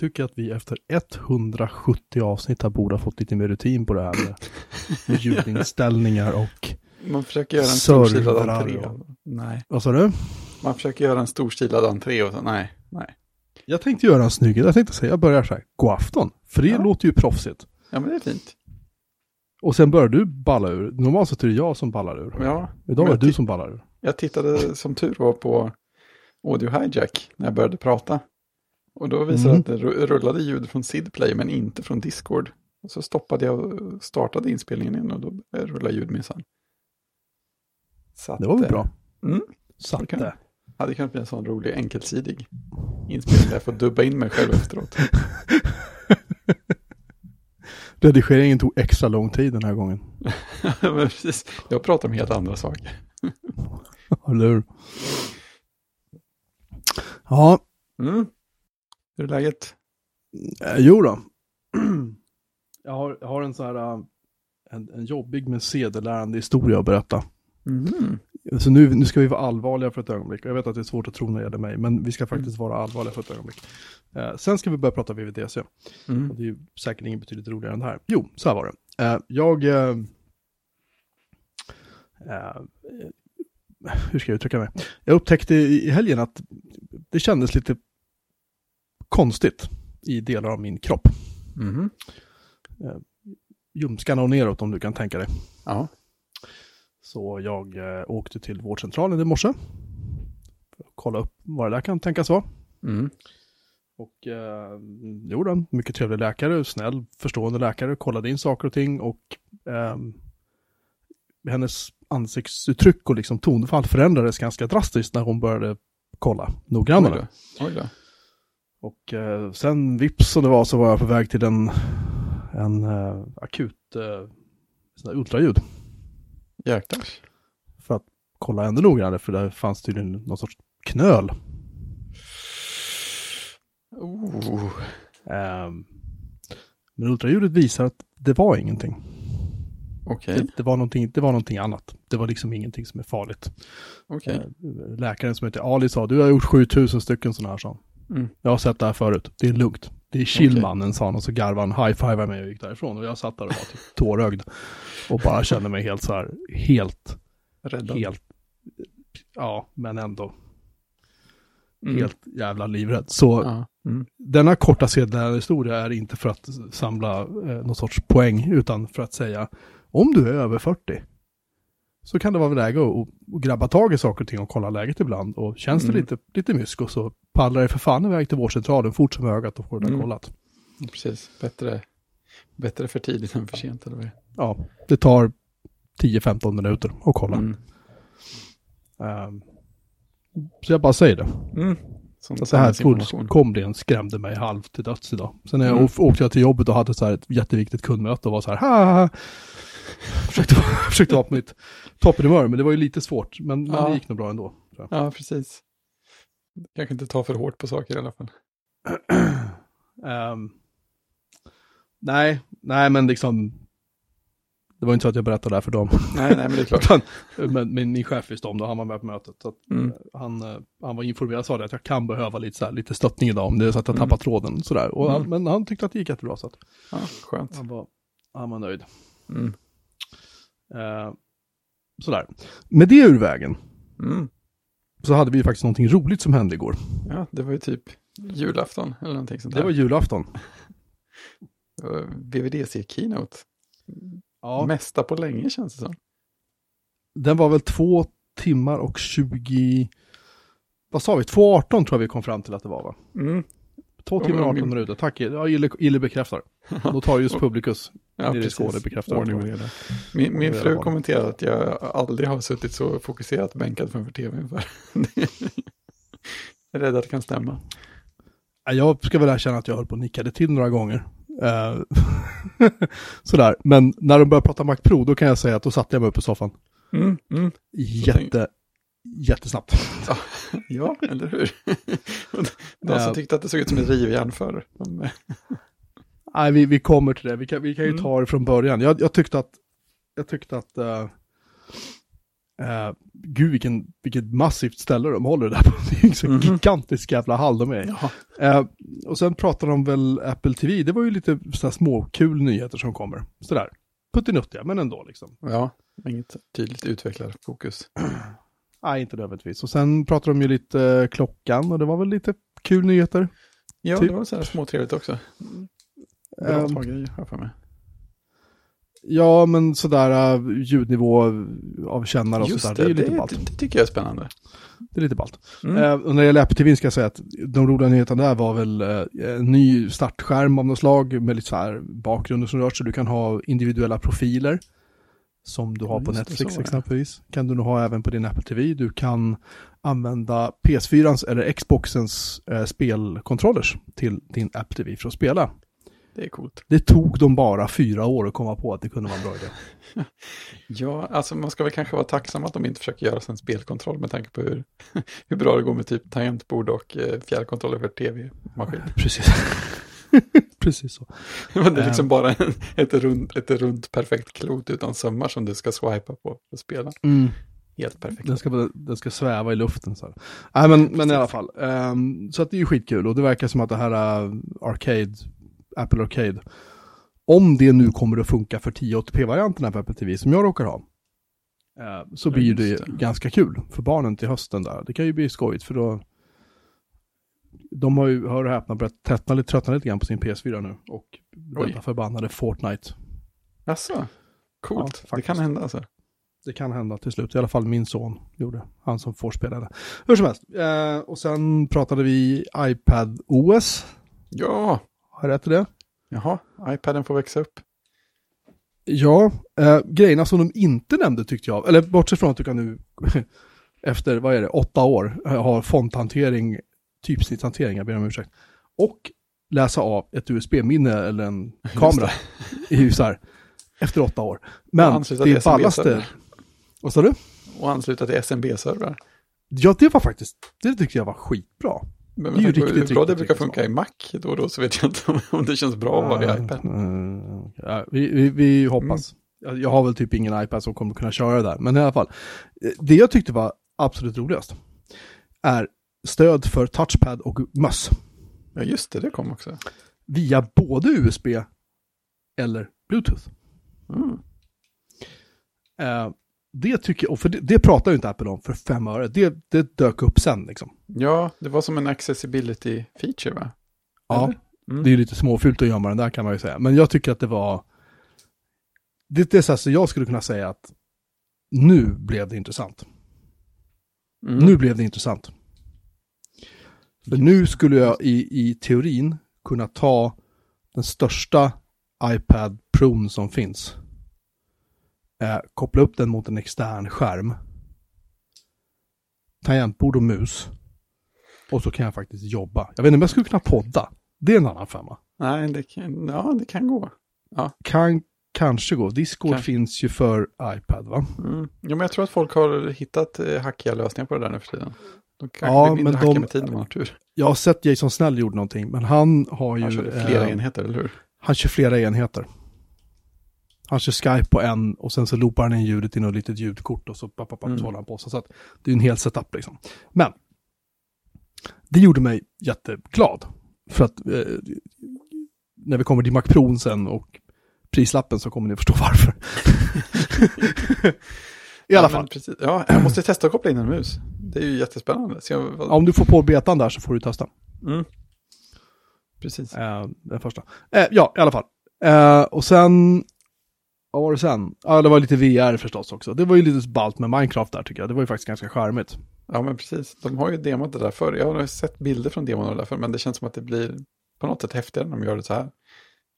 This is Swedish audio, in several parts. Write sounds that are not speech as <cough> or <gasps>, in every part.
tycker att vi efter 170 avsnitt har borde ha fått lite mer rutin på det här med, med <laughs> ljudinställningar och... Man försöker göra en storstilad entré. och- Nej. Vad sa du? Man försöker göra en storstilad entré och så, nej, nej. Jag tänkte göra en snygg, jag tänkte säga, jag börjar så här, god afton. För det Ja. låter ju proffsigt. Ja, men det är fint. Och sen börjar du balla ur. Normalt sett är det jag som ballar ur. Ja, Idag men är det du som ballar ur. jag tittade som tur var på Audio Hijack när jag började prata. Och då visade Mm. att det ru- rullade ljud från Sidplay men inte från Discord. Och så stoppade jag och startade inspelningen igen och då började det rulla ljud minsann. Det var väl bra. Mm. Satt kan- det. Hade kunnat bli en sån rolig enkelsidig inspelning där jag får dubba in mig själv efteråt. <laughs> Redigeringen tog extra lång tid den här gången. <laughs> precis, jag pratar om helt andra saker. <laughs> Eller hur? Ja, Mm. Hur är läget? eh, jo då. <clears throat> Jag har, jag har en så här, eh, en, en jobbig men sedelärande historia att berätta. Mm. Så nu, nu ska vi vara allvarliga för ett ögonblick. Jag vet att det är svårt att tro när det gäller mig, men vi ska faktiskt vara allvarliga för ett ögonblick. Eh, sen ska vi börja prata VVDC. Mm. Det är ju säkert inget betydligt roligare än det här. Jo, så här var det. Eh, jag... Eh, eh, hur ska jag uttrycka mig? Jag upptäckte i i helgen att det kändes lite konstigt i delar av min kropp. Mhm. Ljumskarna och neråt om du kan tänka dig. Ja. Så jag eh, åkte till vårdcentralen i morse. För att kolla upp vad det där kan tänkas vara. Mm. Och eh, gjorde en mycket trevlig läkare, snäll, förstående läkare, kollade in saker och ting och ehm, hennes ansiktsuttryck och liksom tonfall förändrades ganska drastiskt när hon började kolla Oj noggrannare. då. Oj då. Och eh, sen vips som det var så var jag på väg till en, en eh, akut eh, ultraljud Jäklar. för att kolla ännu noggrannare för där fanns tydligen någon sorts knöl. Oh. Ehm, men ultraljudet visar att det var ingenting. Okej. Det, det, var någonting, det var någonting annat. Det var liksom ingenting som är farligt. Okej. Eh, Läkaren som heter Ali sa, du har gjort 7000 stycken sådana här, sa. Mm. Jag har sett det här förut, det är lugnt. Det är chill Okej. mannen, sa han och så garvade han, high-fivade mig och gick därifrån. Och jag satt där och var typ tårögd. Och bara kände mig helt så här, helt, Räddad. helt, ja, men ändå Mm. helt jävla livrädd. Så Ja. Mm. denna korta sedelärande historia är inte för att samla eh, någon sorts poäng, utan för att säga, om du är över 40, så kan det vara läge att, att grabba tag i saker och ting och kolla läget ibland. Och känns det Mm. lite, lite mysko så pallar det för fan iväg till vårdcentralen fort som ögat och får det där Mm. kollat. Precis. Bättre, bättre för tidigt än för sent. Eller vad det Ja, det tar 10-15 minuter att kolla. Mm. Ehm, så jag bara säger det. Mm. Sån Så här fullkomligen skrämde mig halvt till döds idag. Sen när jag Mm. åkte jag till jobbet och hade så här ett jätteviktigt kundmöte och var så här, ha, ha, ha. Försökte, <laughs> försökte vara på mitt toppenhumör, men det var ju lite svårt. Men, men Ja. det gick nog bra ändå. Ja, precis. Kanske inte ta för hårt på saker i alla fall. <clears throat> Ehm, nej, nej men liksom, det var inte så att jag berättade det här för dem. Nej, nej, men det är klart. <laughs> Men, men min chef visste om det, han var med på mötet. Så att, Mm. han, eh, han var informerad, sa det att jag kan behöva lite, så här, lite stöttning idag om det är så att jag Mm. tappar tråden. Sådär. Och han, Mm. Men han tyckte att det gick jättebra. Så att Ja, skönt. han, var, han var nöjd. Mm. Eh, sådär. Med det ur vägen Mm. så hade vi ju faktiskt någonting roligt som hände igår. Ja, det var ju typ julafton eller någonting sånt Det där. var julafton. Det var VVDC Keynote. Ja, Mesta på länge känns det som. den var väl två timmar och 20... Vad sa vi? 2.18 tror jag vi kom fram till att det var va? Mm. Två Ja, timmar och men 18 min- minuter. Tack, ja, Ille, Ille bekräftar. Notarius publicus. <laughs> Ja, i Skåne precis. bekräftar Ordning och det. reda. Min, min fru kommenterade att jag aldrig har suttit så fokuserat bänkad framför tvn för. <laughs> jag är rädd att det kan stämma. Ja, Jag ska väl erkänna att jag höll på och nickade till några gånger. Eh, <laughs> Sådär, men när de började prata Mac Pro, då kan jag säga att då satte jag mig upp i soffan. Mm, mm. Jätte, jättesnabbt. <laughs> Ja, eller hur? De som tyckte att det såg ut som ett rivjärn förr. De, Nej, vi, vi kommer till det. Vi kan, vi kan ju Mm. ta det från början. Jag, jag tyckte att, jag tyckte att, eh, Eh, gud vilken, vilket massivt ställe de håller det där på. <laughs> Det är ju så Mhm. gigantisk jävla hall de är. Eh, och sen pratar de väl Apple TV, det var ju lite sådana små kul nyheter som kommer. Sådär, puttinuttiga, men ändå liksom. Ja, inget tydligt utvecklarfokus. <clears throat> Nej, inte nödvändigtvis. Och sen pratar de ju lite eh, klockan och det var väl lite kul nyheter. Ja, Typ. det var så här småtrevligt också. Bra Ehm, tag-grejer, har jag för mig. Ja, men sådär uh, ljudnivå av kännare och Just sådär, det, det är det, lite det, ballt. det tycker jag är spännande. Det är lite ballt. Mm. Och när det gäller Apple TV ska jag säga att de roliga nyheterna där var väl eh, en ny startskärm av något slag med lite så här bakgrunder som rör sig. Du kan ha individuella profiler som du har Ja, på Netflix så, ja. exempelvis. Kan du nog ha även på din Apple TV. Du kan använda PS4 eller Xboxens eh, spelkontrollers till din Apple TV för att spela. Det är coolt. Det tog dem bara fyra år att komma på att det kunde vara en bra idé. <laughs> Ja, alltså man ska väl kanske vara tacksam att de inte försöker göra en spelkontroll med tanke på hur, <laughs> hur bra det går med typ tangentbord och eh, fjärrkontroller för tv-maskin. Precis. <laughs> <laughs> Precis så. Det är liksom Ehm. bara en, ett, runt, ett runt perfekt klot utan sömmar som du ska swipa på för att spela. Helt perfekt. Den ska, den ska sväva i luften så här. Nej men, men i alla fall. ehm, så att det är ju skitkul och det verkar som att det här uh, Arcade, Apple Arcade, om det nu kommer att funka för 1080p-varianterna på Apple TV som jag råkar ha, eh, så blir det det. ganska kul för barnen till hösten där. Det kan ju bli skojigt för då de har ju, hör och häpna, börjat tröttna lite, tröttna lite grann på sin PS4 nu och Oj. detta förbannade Fortnite. Jaså? Coolt. Ja, det kan hända alltså. Det kan hända till slut, i alla fall min son gjorde, han som får spela det. Hur som helst, eh, och sen pratade vi iPad OS, Ja, har jag rätt i det? jaha, iPaden får växa upp. Ja, eh, grejerna som de inte nämnde tyckte jag, eller bortsett från att du kan nu <laughs> efter, vad är det, åtta år eh, ha fonthantering, typsnittshantering, jag ber om ursäkt, och läsa av ett USB-minne eller en <laughs> kamera. så här, efter åtta år. Men det ballaste, vad sa du? Och ansluta till SMB-servrar. Ja, det var faktiskt, det tyckte jag var skitbra. Men Det är ju hur riktigt, bra det riktigt, brukar riktigt funka i Mac då och då så vet jag inte om, det känns bra att det i iPad. Eh, ja, vi, vi, vi hoppas. Jag, jag har väl typ ingen iPad som kommer kunna köra det där. Men i alla fall. eh, Det jag tyckte var absolut roligast är stöd för touchpad och möss. Ja, just det, det kom också. Via både USB eller Bluetooth. Mm. Eh, det tycker jag, och för det, det pratar ju inte Apple om för fem öre. Det, det dök upp sen liksom. Ja, det var som en accessibility feature va? Ja? Mm. det är ju lite småfult att gömma den där kan man ju säga. Men jag tycker att det var... Det, det är så här, så jag skulle kunna säga att nu blev det intressant. Mm. Nu blev det intressant. För nu skulle jag i, i teorin kunna ta den största iPad Pro som finns. Eh, koppla upp den mot en extern skärm. Tangentbord och mus. Och så kan jag faktiskt jobba. Jag vet inte om jag skulle kunna podda. Det är en annan femma. Nej, det kan, ja, det kan gå. Kan kanske gå. Discord Kanske. finns ju för iPad va? Mm. Jo, men jag tror att folk har hittat eh, hackiga lösningar på det där nu för tiden. De kan Ja, men hackiga de- med tiden om man har tur. Jag har sett Jason Snell gjorde någonting, men han har ju... Han körde flera eh, enheter, eller hur? Han kör flera enheter. Han kör Skype på en och sen så loopar han in ljudet i något litet ljudkort och så, papp, Mm. så håller han på. Så att det är en hel setup liksom. Men det gjorde mig jätteglad. För att eh, när vi kommer till Mac Pro sen och prislappen så kommer ni förstå varför. <laughs> I alla ja, fall, precis. Ja, jag måste testa att koppla in en mus. Det är ju jättespännande. Vad, om du får på betan där så får du testa. mm. Precis. Eh, den första. Eh, ja, i alla fall. Eh, och sen, vad var det sen? Ja, det var lite VR förstås också. Det var ju lite ballt med Minecraft där tycker jag. Det var ju faktiskt ganska charmigt. Ja, men precis. De har ju demot det där förr. Jag har sett bilder från demon där förr, men det känns som att det blir på något sätt häftigare när de gör det så här.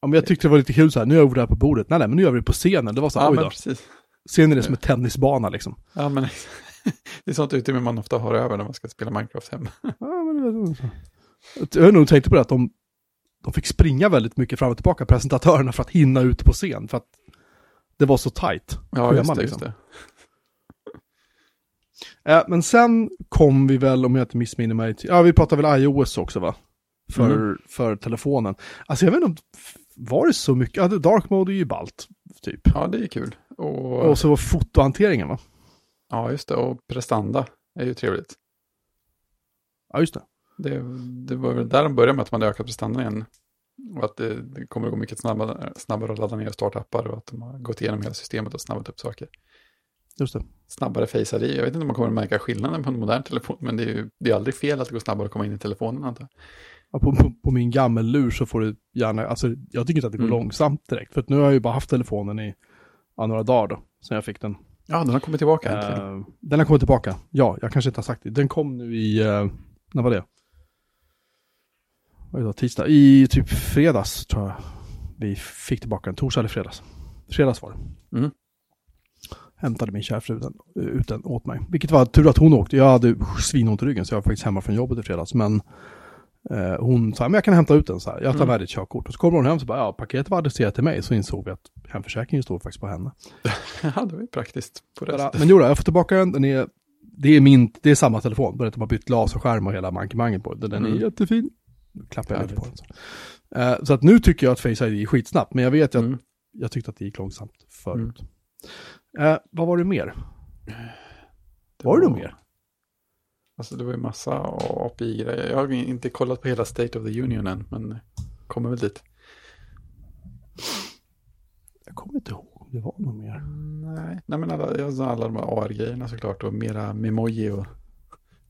Ja, men jag tyckte det var lite kul så här, nu gör vi det här på bordet. Nej, nej, men nu gör vi det på scenen. Det var så här, Ja, oj då. precis. Scenen är som en tennisbana liksom. Ja, men <laughs> det är sånt utrymme man ofta har över när man ska spela Minecraft hem. Ja, men. Jag har nog tänkt på det att de, de fick springa väldigt mycket fram och tillbaka, presentatörerna, för att hinna ut på scen. För att det var så tajt. Ja, just det, liksom. just det. Eh, men sen kom vi väl, om jag inte missminner mig, till, ja vi pratade väl iOS också va? För, Mm. för telefonen. Alltså jag vet inte om, var det så mycket? Ja, dark mode är ju ballt, typ. Ja, det är kul. Och, Och så var fotohanteringen va? Ja, just det. Och prestanda är ju trevligt. Ja, just det. Det, det var väl där de började med att man hade ökat prestandan igen. Och att det, det kommer att gå mycket snabbare, snabbare att ladda ner startappar och att de har gått igenom hela systemet och snabbat upp saker. Just det. Snabbare Face ID. Jag vet inte om man kommer att märka skillnaden på en modern telefon, men det är ju det är aldrig fel att det går snabbare att komma in i telefonen antar jag. Ja, på, på, på min gammellur så får du gärna, alltså jag tycker inte att det går Mm. långsamt direkt. För att nu har jag ju bara haft telefonen i ja, några dagar då, sen jag fick den. Ja, den har kommit tillbaka äntligen. Eh, den har kommit tillbaka. Ja, jag kanske inte har sagt det. Den kom nu i, uh, när var det? Vad det, tisdag? I typ fredags tror jag vi fick tillbaka den. Torsdag eller fredags. Fredags var det. Mm. Hämtade min kärfru den, ut den åt mig. Vilket var tur att hon åkte. Jag hade svinont i ryggen så jag var faktiskt hemma från jobbet i fredags. Men eh, hon sa, men jag kan hämta ut den så här. Jag tar Mm. med ditt körkort. Och så kommer hon hem och så bara, ja paketet var adresserat till mig. Så insåg vi att hemförsäkringen stod faktiskt på henne. <laughs> Ja, det var ju praktiskt på det sättet. Men jo jag får tillbaka den. den är, det, är min, det är samma telefon, bara att de har bytt laserskärm och hela mankemangen på den. Den är Mm. jättefin. Nu klappar jag lite på den. Så. Eh, så att nu tycker jag att Face ID är skitsnabbt, men jag vet ju att Mm. jag tyckte att det gick långsamt förut. Eh, vad var det mer? Var det något mer? Alltså det var ju massa API-grejer. Jag har inte kollat på hela State of the Union än, men kommer väl dit. Jag kommer inte ihåg om det var något mer. Nej, Nej men alla, alla de här AR-grejerna såklart och mera memoji och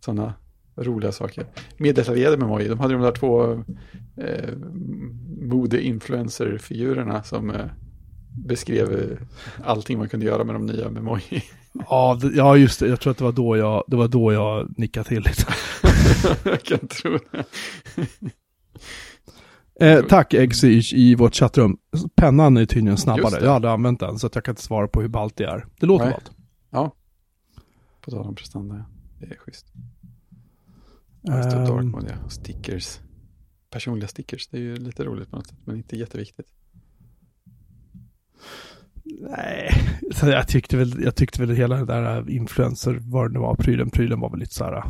sådana roliga saker. Mer detaljerade memoji. De hade de där två eh, mode-influencer-figurerna som eh, beskrev eh, allting man kunde göra med de nya memoji. Ja, det, ja, just det. Jag tror att det var då jag, det var då jag nickade till lite. <laughs> jag kan tro det. <laughs> Eh, tack Eggsy i, vårt chattrum. Pennan är tydligen snabbare. Jag har aldrig använt den, så att jag kan inte svara på hur ballt det är. Det låter Nej. ballt. Ja, på tal om prestanda. Det är schysst. Det, Ehm. dark mode, ja. Stickers. Personliga stickers, det är ju lite roligt på något sätt, men inte jätteviktigt. Nej, <laughs> så jag tyckte väl, jag tyckte väl hela det där influencer, vad det nu var, prylen, prylen var väl lite så här.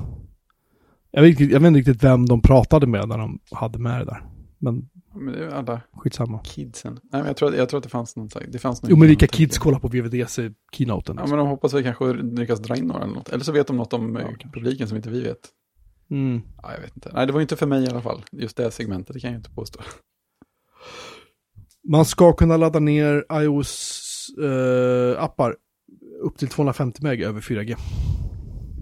Jag vet, jag vet inte riktigt vem de pratade med när de hade med det där. Men Men det är alla skitsamma. kidsen. Nej, men jag tror, att- jag tror att det fanns någon. Det fanns någon Jo men vilka kids kollar på VVDC-keynoten? Ja, men de hoppas väl kanske lyckas dra in några eller något. Eller så vet de något om Ja, eh, publiken som inte vi vet. Mm. Ja, jag vet inte. Nej, det var inte för mig i alla fall. Just det segmentet, det kan jag inte påstå. Man ska kunna ladda ner iOS-appar upp till 250 meg över 4G.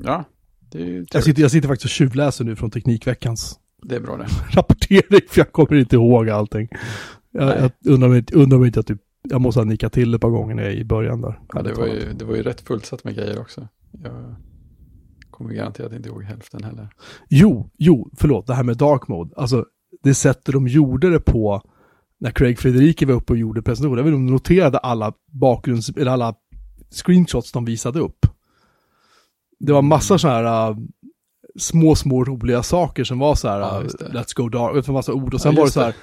Ja, det är ju Jag sitter, jag sitter faktiskt och tjuvläser nu från Teknikveckans Det är bra det. <laughs> rapportering, för jag kommer inte ihåg allting. Jag, jag undrar inte- undrar om inte jag typ, jag måste ha nickat till ett par gånger i början där. Ja, det, var ju, det var ju rätt fullsatt med grejer också. Jag kommer garanterat inte ihåg hälften heller. Jo, jo, förlåt, det här med dark mode. Alltså, det sättet de gjorde det på när Craig Federiki var uppe och gjorde presentationen. Jag vet inte om de noterade alla bakgrunds, eller alla screenshots de visade upp. Det var massa sådana här äh, små, små roliga saker som var så här, Ja, äh, let's go dark, och så massa ord. Och sen Ja, var det så här,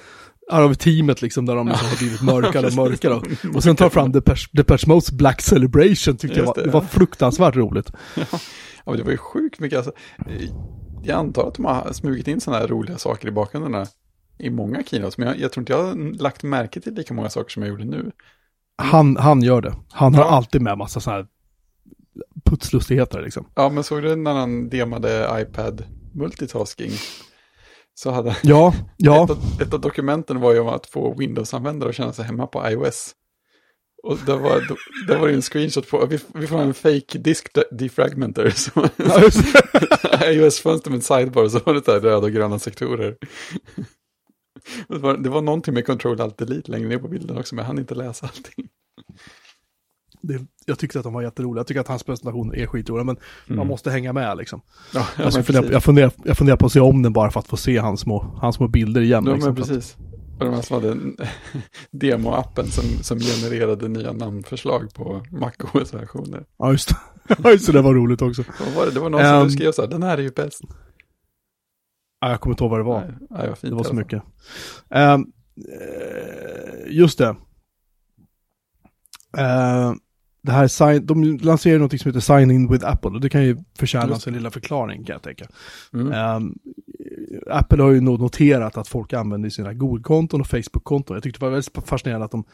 här har vi teamet liksom där de liksom har blivit mörkare och <laughs> mörkare. Och sen tar fram Depeche, Depeche Modes Black Celebration tyckte jag var, det, var ja. fruktansvärt roligt. <laughs> Ja, men det var ju sjukt mycket. Alltså, eh, jag antar att de har smugit in sådana här roliga saker i bakgrunderna i många keynotes, men jag, jag tror inte jag har lagt märke till lika många saker som jag gjorde nu. Han, han gör det. Han har Ja. alltid med massa sådana här putslustigheter liksom. Ja, men såg du när han demade iPad multitasking? Så hade Ja, ja. ett, av, ett av dokumenten var ju om att få Windows-användare att känna sig hemma på iOS. Och det var, då, då var det en screenshot på, vi, vi får en fake disk de- defragmenter. <laughs> IOS-fönster med en sidebar så var det här röda och gröna sektorer. Det var, det var någonting med control alt delete längre ner på bilden också, men jag hann inte läsa allting. det. Jag tyckte att de var jätteroliga. Jag tycker att hans presentationer är skitroliga, men man Mm. måste hänga med liksom. Ja, ja, jag, ska men fundera, precis. jag, funderar, jag funderar på att se om den bara för att få se hans små, hans små bilder igen. Ja, liksom, men att- precis. Och de som hade en <laughs> demo-appen som, som genererade nya namnförslag på MacOS-versioner. Ja, just det. <laughs> Ja, just det. Det var roligt också. Vad var det? Det var någon Ehm. som skrev så här, den här är ju bäst. Ja, jag kommer inte ihåg vad det var. Nej, nej, vad fint Det var så mycket. Eh, just det. Eh, det här sign, de lanserar något som heter Sign In with Apple och det kan ju förtjäna Just sin lilla förklaring kan jag tänka. Mm. Ehm, Apple har ju nog noterat att folk använder sina Google-konton och Facebook-konton. Jag tyckte det var väldigt fascinerande att de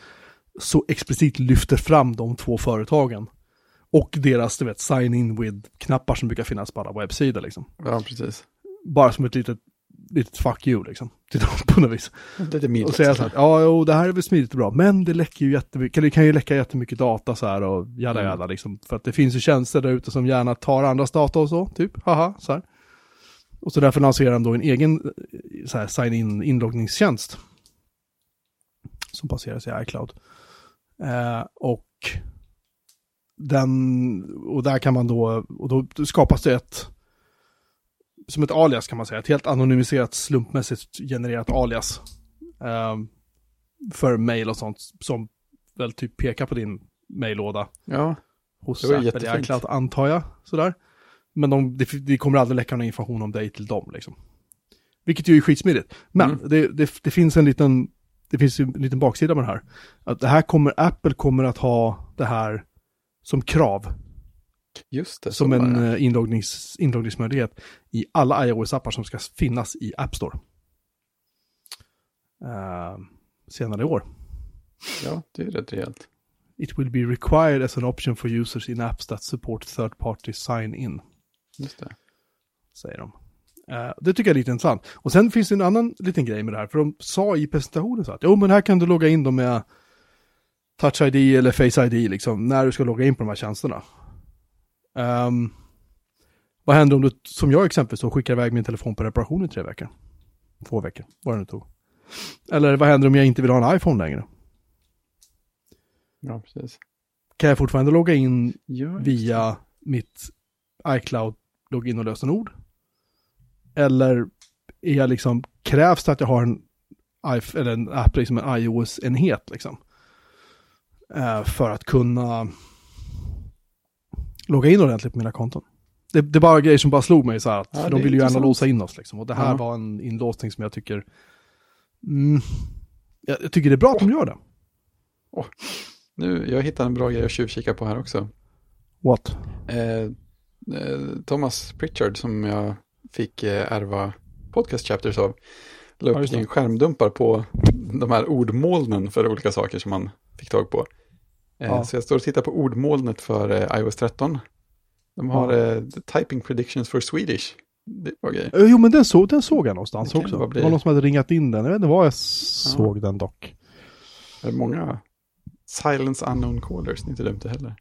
så explicit lyfter fram de två företagen. Och deras, du vet, sign in with-knappar som brukar finnas på alla webbsidor liksom. Ja, precis. Bara som ett litet, litet fuck you liksom. Till dem på något vis. Lite milt. Och säga så här, ja, jo, det här är väl smidigt och bra, men det läcker ju jättemycket, det kan ju läcka jättemycket data så här och jada Mm. jada liksom. För att det finns ju tjänster där ute som gärna tar andras data och så, typ, haha, så här. Och så därför lanserar de då en egen eh, så här, sign-in inloggningstjänst. Som baseras i iCloud. Eh, och den, och där kan man då, och då skapas det ett, som ett alias kan man säga, ett helt anonymiserat slumpmässigt genererat alias. eh, för mail och sånt som väl typ pekar på din maillåda Ja, hos Det var Apple i jättefint. iCloud antar jag. Sådär. Men de, det, det kommer aldrig läcka någon information om dig till dem liksom. Vilket ju är skitsmidigt. Men Mm. det, det, det finns en liten, det finns en liten baksida med det här. Att det här kommer, Apple kommer att ha det här som krav, just det. som en eh, inloggnings, inloggningsmöjlighet i alla iOS-appar som ska finnas i App Store. Eh, senare i år. Ja, det är rätt rejält. It will be required as an option for users in apps that support third party sign-in. Just det. säger de. Eh, det tycker jag är lite intressant. Och sen finns det en annan liten grej med det här, för de sa i presentationen så att jo men här kan du logga in dem med Touch ID eller Face ID liksom, när du ska logga in på de här tjänsterna. Ehm, vad händer om du, som jag exempelvis, då skickar iväg min telefon på reparation i tre veckor? Två veckor, vad det nu tog. Eller vad händer om jag inte vill ha en iPhone längre? Ja, precis. Kan jag fortfarande logga in Ja, via mitt iCloud login och lösenord? Eller är jag liksom, krävs det att jag har en, eller en app, liksom en iOS-enhet liksom? Eh, för att kunna logga in ordentligt på mina konton. Det, det är bara grejer som bara slog mig så här, att Ja, de vill ju gärna låsa in oss liksom. Och det här Ja. var en inlåsning som jag tycker, mm, jag, jag tycker det är bra att de gör det. Nu, jag hittade en bra grej att tjuvkika på här också. What? Eh, eh, Thomas Pritchard som jag fick eh, ärva podcast chapters av. La upp skärmdumpar på de här ordmolnen för olika saker som man fick tag på. Eh, Ja. Så jag står och tittar på ordmolnet för eh, iOS 13. De har Ja. eh, typing predictions for Swedish. Det var grejer. Eh, Jo men den, så, den såg jag någonstans Det också. Det var någon som hade ringat in den. Jag vet inte var jag såg den dock. Det är många silence unknown callers, det är inte dumt det heller.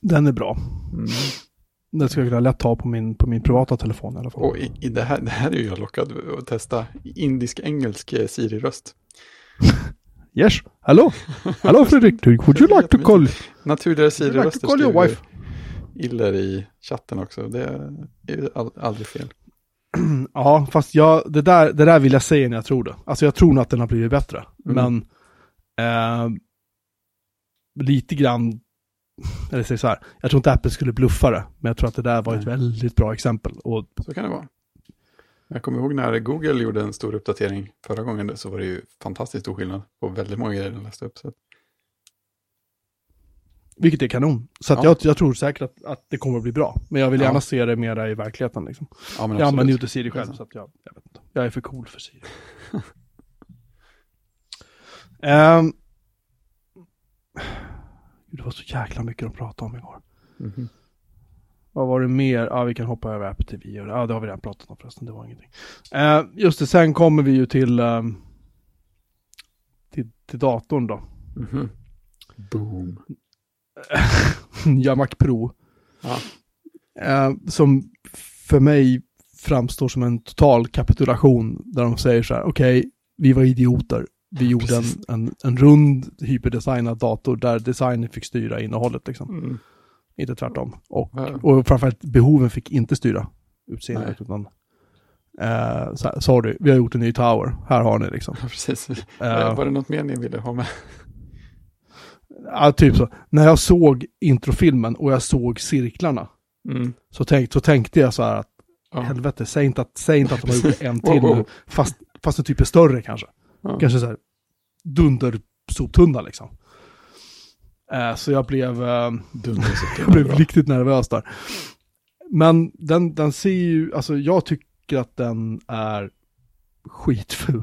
Den är bra. Mm. Den ska jag kunna lätt ta på min, på min privata telefon i alla fall. Och i, i det, här, det här är ju jag lockad att testa. Indisk-engelsk Siri-röst. <laughs> Yes, hello, hello Fredrik, <laughs> would you like to call, Naturligare you like your wife? Iller i chatten också. Det är ju all, aldrig fel. <clears throat> Ja, fast jag, det, där, det där vill jag säga när jag tror det. Alltså jag tror nog att den har blivit bättre. Mm. Men eh, lite grann, eller säg så här, jag tror inte Apple skulle bluffa det. Men jag tror att det där var ett väldigt bra exempel. Och Så kan det vara. Jag kommer ihåg när Google gjorde en stor uppdatering förra gången så var det ju fantastiskt stor skillnad på väldigt många grejer de läste upp. Så Vilket är kanon. Så Ja. jag, jag tror säkert att, att det kommer att bli bra. Men jag vill Ja. gärna se det mera i verkligheten. Liksom. ja, men Jag använder ju inte Siri själv, så jag, jag vet inte. Jag är för cool för Siri. <laughs> Gud, det var så jäkla mycket att prata om igår. Mhm. Vad var det mer? Ja, vi kan hoppa över Apple TV. Ja, det har vi redan pratat om förresten. Det var ingenting. Eh, just det, sen kommer vi ju till, ehm, till, till datorn då. Mhm. Boom. <laughs> ja, Mac Pro. Ja. Eh, som för mig framstår som en total kapitulation där de säger så här, okej, vi var idioter. Vi gjorde en, en, en rund hyperdesignad dator där designen fick styra innehållet liksom. Mm. Inte tvärtom. Och, Ja. och framförallt behoven fick inte styra utseendet utan så här, sorry, vi har gjort en ny tower, här har ni liksom. <laughs> Ja, precis. Eh, Var det något mer ni ville ha med? ja, typ så. När jag såg introfilmen och jag såg cirklarna Mm. så, tänk, så tänkte jag så här att Ja. helvete, säg inte att, säg inte att de har gjort en <laughs> till Wow, wow. nu, fast, fast en typ är större kanske. Kanske så här dundersoptunna liksom. Eh, så jag blev, eh, <laughs> jag blev riktigt nervös där. Men den, den ser ju, alltså jag tycker att den är skitful.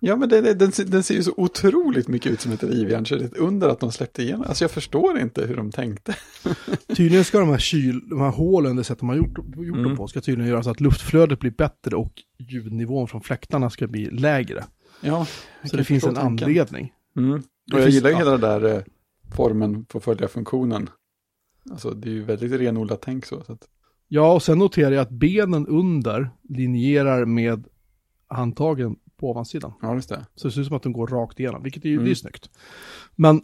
Ja, men det, det, den, ser- den ser ju så otroligt mycket ut som ett rivjärn, så det är ett under att de släppte igenom. Alltså jag förstår inte hur de tänkte. <laughs> Tydligen ska de här, kyl, de här hålen, det sätt de har gjort, gjort dem Mm. på, ska tydligen göra så att luftflödet blir bättre och ljudnivån från fläktarna ska bli lägre. Ja, Så det finns en tanken. anledning. Mm. Det Och jag gillar ju hela den där eh, formen på följa funktionen. Alltså det är ju väldigt renodlat tänk så. så att, Ja, och sen noterar jag att benen under linjerar med handtagen på ovansidan. ja, just det. Så det ser ut som att de går rakt igenom, vilket är ju Mm. det är snyggt. Men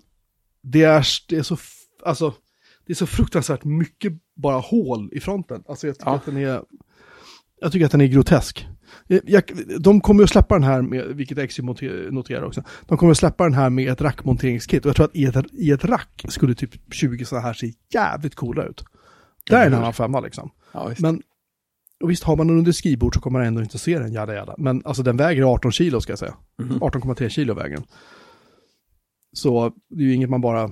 det är, det är så, alltså, det är så fruktansvärt mycket bara hål i fronten. Alltså jag tycker Ja. att den är, jag tycker att den är grotesk. Jag, jag, de kommer ju att släppa den här med, vilket monter- noterar också, de kommer att släppa den här med ett rackmonteringskit. Och jag tror att i ett, i ett rack skulle typ 20 sådana här se jävligt coola ut. Där är en annan femma liksom. Ja, visst. Men, och visst har man den under skrivbord så kommer man ändå inte se den, jada jada. Men alltså den väger 18 kilo ska jag säga. Mhm. 18,3 kilo väger den. Så det är ju inget man bara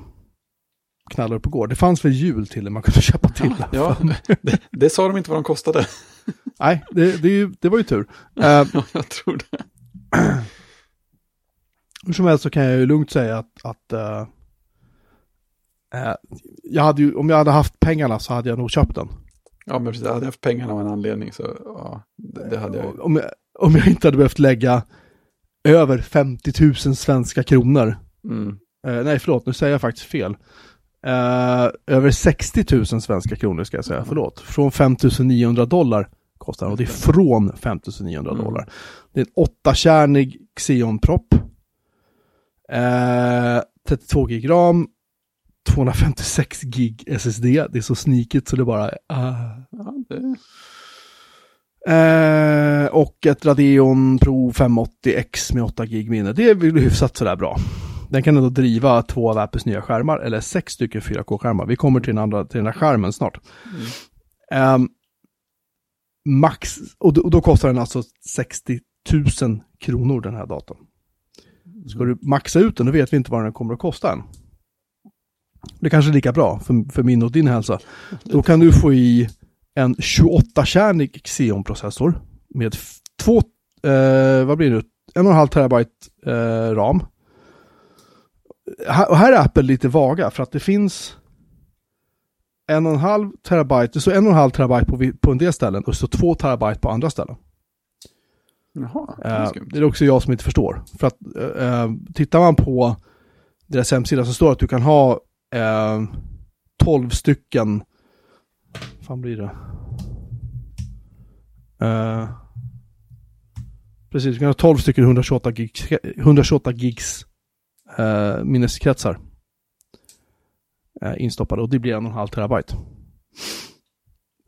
knallar upp och går. Det fanns väl hjul till det man kunde <laughs> köpa till. Ja, det, det sa de inte vad de kostade. Nej, det, det, det var ju tur. Ja, <laughs> jag tror det. <clears throat> hur som helst så kan jag ju lugnt säga att, att eh, eh, jag hade ju, om jag hade haft pengarna så hade jag nog köpt den. Ja, men precis. Hade jag haft pengarna av en anledning så, ja, det, det hade jag ju. Om jag, om jag inte hade behövt lägga över 50 000 svenska kronor Mm. Nej, förlåt, nu säger jag faktiskt fel. Över 60 000 svenska kronor ska jag säga, förlåt. Från 5 900 dollar kostar och det är från 5 900 Mm. dollar. Det är en åttakärnig Xeon-propp. Eh, 32 gig ram. 256 gig SSD. Det är så sneakigt så det bara... ah. Ja, det, Eh, och ett Radeon Pro 580X med 8 gig minne. Det är väl hyfsat sådär bra. Den kan ändå driva två av Apples nya skärmar, eller sex stycken 4K-skärmar. Vi kommer till den, andra, till den här skärmen snart. mm. Ehm, max, och då, och då kostar den alltså 60 000 kronor den här datorn. Ska du maxa ut den, då vet vi inte vad den kommer att kosta än. Det kanske är lika bra för, för min och din hälsa. Då kan du få i en 28-kärnig Xeon-processor med två, eh, vad blir det nu, en och en halv terabyte eh, ram. Här, och här är Apple lite vaga för att det finns en och en halv terabyte, det står en och en halv terabyte på, på en del ställen och det står två terabyte på andra ställen. Jaha, det är Eh, skumt. det är också jag som inte förstår. För att eh, eh, tittar man på deras hemsida så står det att du kan ha eh, 12 stycken, vad fan blir det? Eh, precis, du kan ha 12 stycken 128 gigs, 128 gigs eh, minneskretsar eh, instoppade och det blir en och en halv terabyte.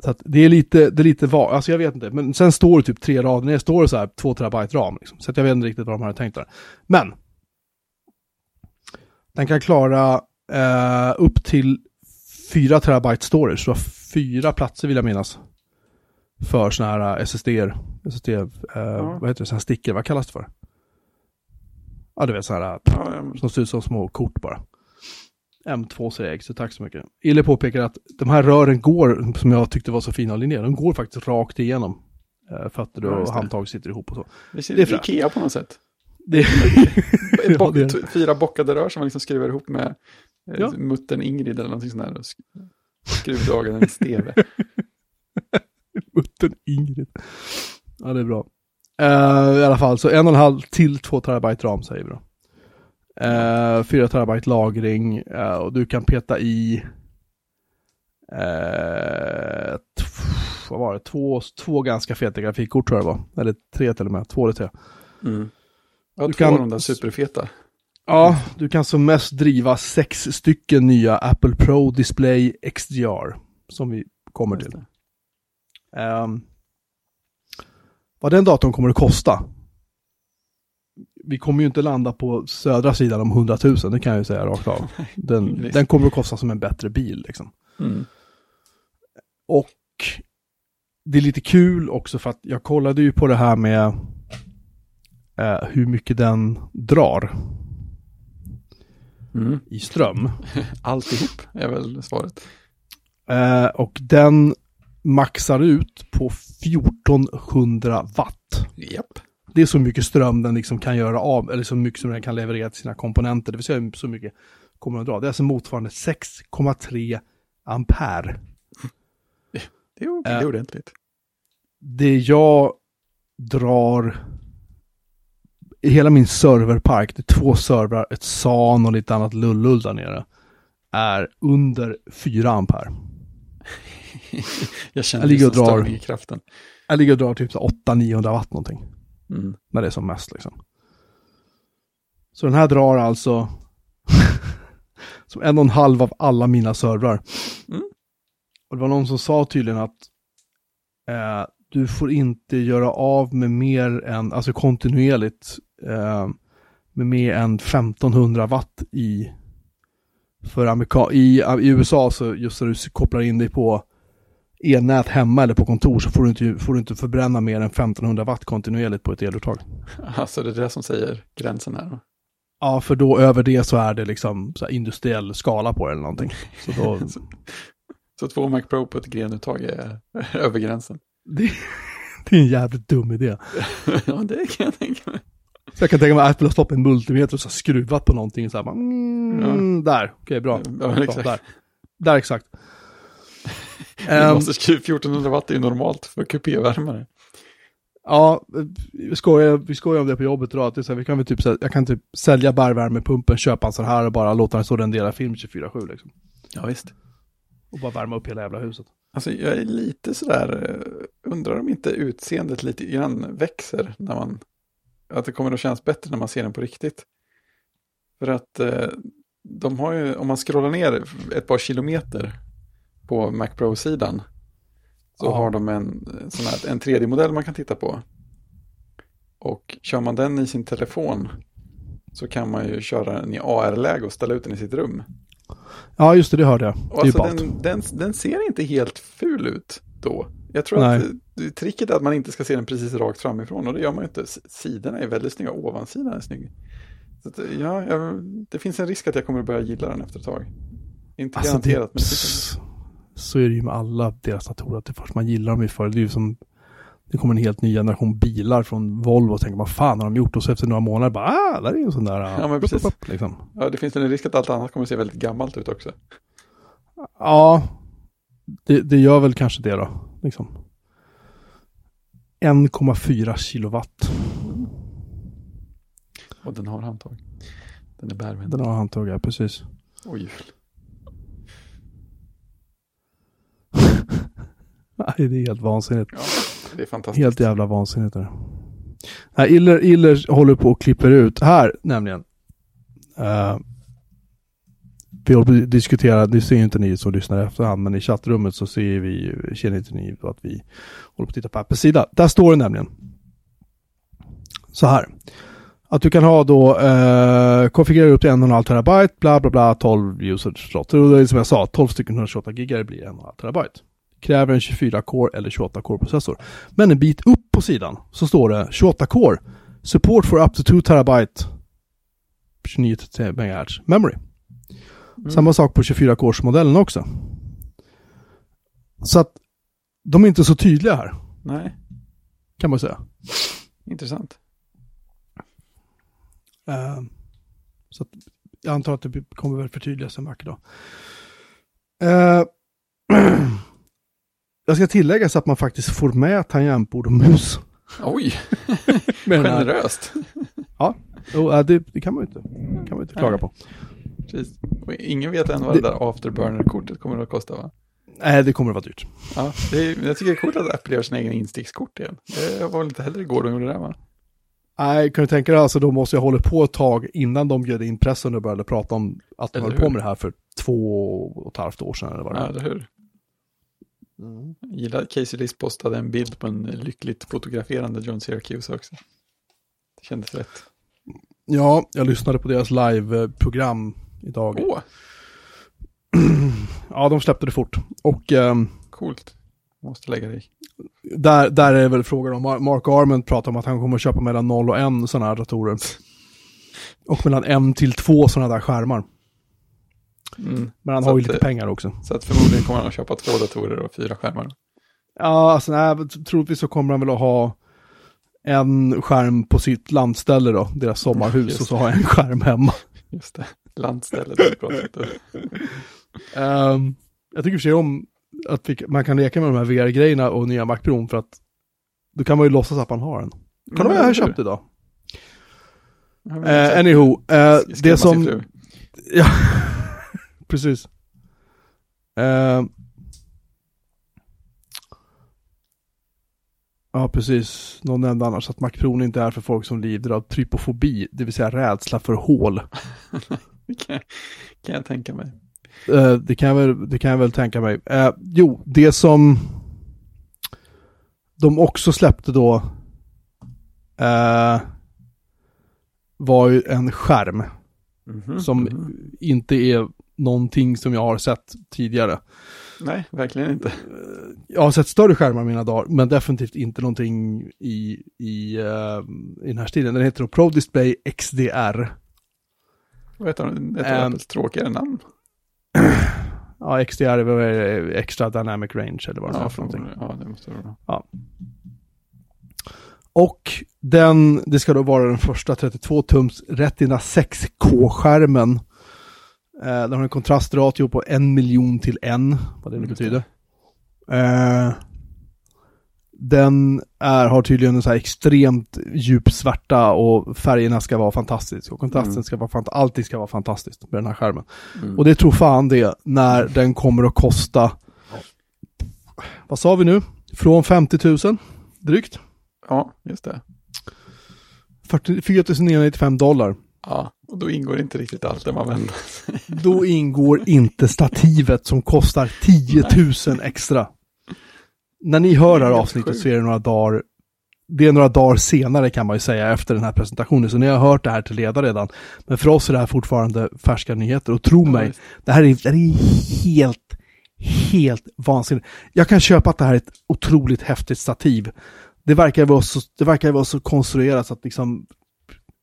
Så det är lite, det är lite var, alltså jag vet inte, men sen står det typ tre rader ner, står det så här två terabyte ram liksom. Så jag vet inte riktigt vad de hade tänkt där. Men! Den kan klara eh, upp till 4 terabyte storage, så fyra platser vill jag minnas. För sådana här SSD, SSD, eh, vad heter det, sådana här stickor, vad kallas det för? Ja, du vet sådana här, Ja, ja, som ser ut som små kort bara. M2 säger så tack så mycket. Ille påpekar att de här rören går, som jag tyckte var så fina och linjerade, de går faktiskt rakt igenom. Eh, fötter Ja, och handtag sitter ihop och så. det ser ut. Ikea på något sätt. Det, är <laughs> t- <laughs> fyra bockade rör som man liksom skruvar ihop med eh, Ja. muttern Ingrid eller någonting sånt där. sk- Skruvdragaren Steve. <laughs> Muttern Ingrid. Ja, det är bra. Eh, I alla fall, så en och en halv till två terabyte ram säger vi då. Uh, fyra terabyte lagring eh, och du kan peta i eh, t- vad var det? Två, två ganska feta grafikkort tror jag det var. Eller tre till och med. Två eller tre. Mm. Ja, Du två kan- av de där superfeta. Ja, du kan som mest driva sex stycken nya Apple Pro Display XDR. Som vi kommer till. Ehm, vad den datorn kommer att kosta. Vi kommer ju inte landa på södra sidan om 100 000, det kan jag ju säga rakt av. <laughs> Den, den kommer att kosta som en bättre bil liksom. Mm. Och det är lite kul också för att jag kollade ju på det här med eh, hur mycket den drar Mm. i ström. <laughs> Alltihop är väl svaret. Eh, och den maxar ut på 1400 watt. Japp. Det är så mycket ström den liksom kan göra av, eller så mycket som den kan leverera till sina komponenter. Det vill säga så mycket kommer den dra. Det är alltså motsvarande 6,3 ampere. <laughs> Det är, det är Eh. ordentligt. Det jag drar i hela min serverpark, det är två servrar, ett SAN och lite annat lullull där nere, är under 4 ampere. <laughs> Jag känner Jag ligger och liksom drar. i kraften. Jag ligger och drar typ så 800-900 watt någonting. Mm. när det är som mest liksom. Så den här drar alltså <laughs> som en och en halv av alla mina servrar. Mm. Och det var någon som sa tydligen att eh, du får inte göra av med mer än, alltså kontinuerligt, eh, med mer än 1500 watt i, för Amerika i, i USA så just när du kopplar in dig på elnät hemma eller på kontor så får du inte, får du inte förbränna mer än 1500 watt kontinuerligt på ett eluttag. <laughs> Alltså det är det som säger gränsen här. då. Ja, för då över det så är det liksom så här industriell skala på det eller någonting. Så då, <laughs> Så, så två Mac Pro på ett grenuttag är <laughs> över gränsen. det, det är en jävligt dum idé. ja, det kan jag tänka mig. Så jag kan tänka mig att Apple har stoppat en multimeter och så skruvat på någonting så här bara, mm, där, okej bra. Ja, exakt. där. där exakt. Um, Ehm, måste skriva 1400 watt är ju normalt för kupévärmare. ja, vi skojar, vi skojar om det på jobbet idag. Att det så här, vi kan väl typ, jag kan typ sälja barvärmepumpen, köpa en sån här och bara låta den stå den dela film 24-7 liksom. Ja, visst. Och bara värma upp hela jävla huset. Alltså jag är lite sådär, eh, undrar om inte utseendet lite grann växer när man, att det kommer att kännas bättre när man ser den på riktigt. För att eh, de har ju, om man scrollar ner ett par kilometer på Mac Pro-sidan så Ja. har de en, eh, sån här, en 3D-modell man kan titta på. Och kör man den i sin telefon så kan man ju köra den i AR-läge och ställa ut den i sitt rum. Ja, just det, det hörde jag. Det alltså den, den, den ser inte helt ful ut då. Jag tror Nej. att tricket är att man inte ska se den precis rakt framifrån och det gör man ju inte. Sidorna är väldigt snygga, ovansidan är snygg. Att, ja, jag, det finns en risk att jag kommer att börja gilla den efter ett tag. Inte Alltså, garanterat, det, men så är det ju med alla deras datorer. Att det först man gillar dem ju för. Det är ju som, det kommer en helt ny generation bilar från Volvo och tänker vad fan har de gjort? Och så efter några månader bara, ah, där är ju en sån där. Ja, men precis. liksom. ja, det finns en risk att allt annat kommer att se väldigt gammalt ut också. Ja, det, det gör väl kanske det då. Liksom. 1,4 kilowatt. Och den har handtag. Den är bärvänd. Den har handtag, ja, precis. Och hjul. Nej, det är helt vansinnigt. Ja, det är fantastiskt. Helt jävla vansinnigt. är det. Nej, Iller, Iller håller på och klipper ut här nämligen. Uh, vi håller på att diskutera, det ser ju inte ni som lyssnar i efterhand, men i chattrummet så ser vi, känner inte ni att vi håller på att titta på Apples sida. Där står det nämligen så här. Att du kan ha då, eh, konfigurera upp till 1,5 terabyte, bla bla bla, 12 usage slot. Och det är som jag sa, 12 stycken 128 gigar blir 1,5 terabyte. Kräver en 24-core eller 28-core-processor. Men en bit upp på sidan så står det 28-core, support for up to 2 terabyte 29 MHz memory. Mm. Samma sak på 24-coresmodellen också. Så att de är inte så tydliga här, Nej, kan man säga. intressant. Eh, så att jag antar att det kommer väl förtydligas en vacker dag. Eh, jag ska tillägga så att man faktiskt får med tangentbord och mus. Oj, <laughs> generöst. Jo, äh, det, det kan man ju inte, kan man inte klaga på. Precis. Och ingen vet än vad Det- det där afterburner-kortet kommer att kosta va? Nej, det kommer att vara dyrt. Ja, det är, jag tycker det är coolt att Apple gör sina egna instickskort igen. Det var väl inte heller igår de gjorde det va? Nej, kan du tänka dig alltså, då måste jag hålla på ett tag innan de bjöd in pressen och började prata om att de Eller höll på med det här för två och ett halvt år sedan eller vad det Ja, är. eller hur? Mm. Jag gillar att Casey Liss postade en bild på en lyckligt fotograferande John Syracuse också. Det kändes rätt. Ja, jag lyssnade på deras live-program idag. Åh, <clears throat> Ja, de släppte det fort. Och ehm, coolt. Måste lägga det i. där, där är väl frågan om, Mar- Mark Arment pratar om att han kommer att köpa mellan 0 och 1 sådana här datorer. Och mellan 1 till 2 sådana där skärmar. Mm. Men han Så har ju att, lite pengar också. Så att förmodligen kommer han att köpa två datorer och fyra skärmar. Ja, alltså nej, troligtvis så kommer han väl att ha en skärm på sitt landställe då, deras sommarhus, Just och så har jag en skärm hemma. Just det. Landstället pratat om. <laughs> Ehm, jag tycker för sig om att vi, man kan leka med de här VR-grejerna och nya Mac Pro för att då kan man ju låtsas att man har en. Kan du vad jag har köpt idag? Uh, anyhow, uh, det som... Ja, precis. Uh, ja, precis. Någon nämnde annars att Mac Pro inte är för folk som lider av trypofobi, det vill säga rädsla för hål. <laughs> kan, kan jag tänka mig. Uh, det, kan jag väl, det kan jag väl tänka mig. Uh, jo, det som de också släppte då var ju en skärm. Mm -hmm. Som mm -hmm. inte är någonting som jag har sett tidigare. Nej, verkligen inte. Jag har sett större skärmar mina dagar, men definitivt inte någonting i, i, i den här stilen. Den heter Pro Display XDR. Vad heter den? Ett um, tråkigare namn. <clears throat> ja, XDR är extra dynamic range eller vad det ja, är för någonting. Ja, det måste det vara. Ja. Och den, det ska då vara den första 32-tums Retina 6K-skärmen. Eh, den har en kontrastratio på en miljon till en, vad det nu betyder. Eh, den är, har tydligen en så här extremt djupsvarta och färgerna ska vara fantastiska och kontrasten mm. ska vara fantastisk. Allting ska vara fantastiskt med den här skärmen. Mm. Och det tror fan det när den kommer att kosta, vad sa vi nu? Från 50 000 drygt. Ja, just det. 4 995 dollar. Ja, och då ingår inte riktigt allt det man vänder <laughs> Då ingår inte stativet som kostar 10 000 extra. När ni hör det här avsnittet så är det några dagar det är några dagar senare kan man ju säga efter den här presentationen, så ni har hört det här till leda redan. Men för oss är det här fortfarande färska nyheter. Och tro mig, det här är, det här är helt, helt vansinnigt. Jag kan köpa att det här är ett otroligt häftigt stativ. Det verkar vara så, det verkar vara så konstruerat så att liksom,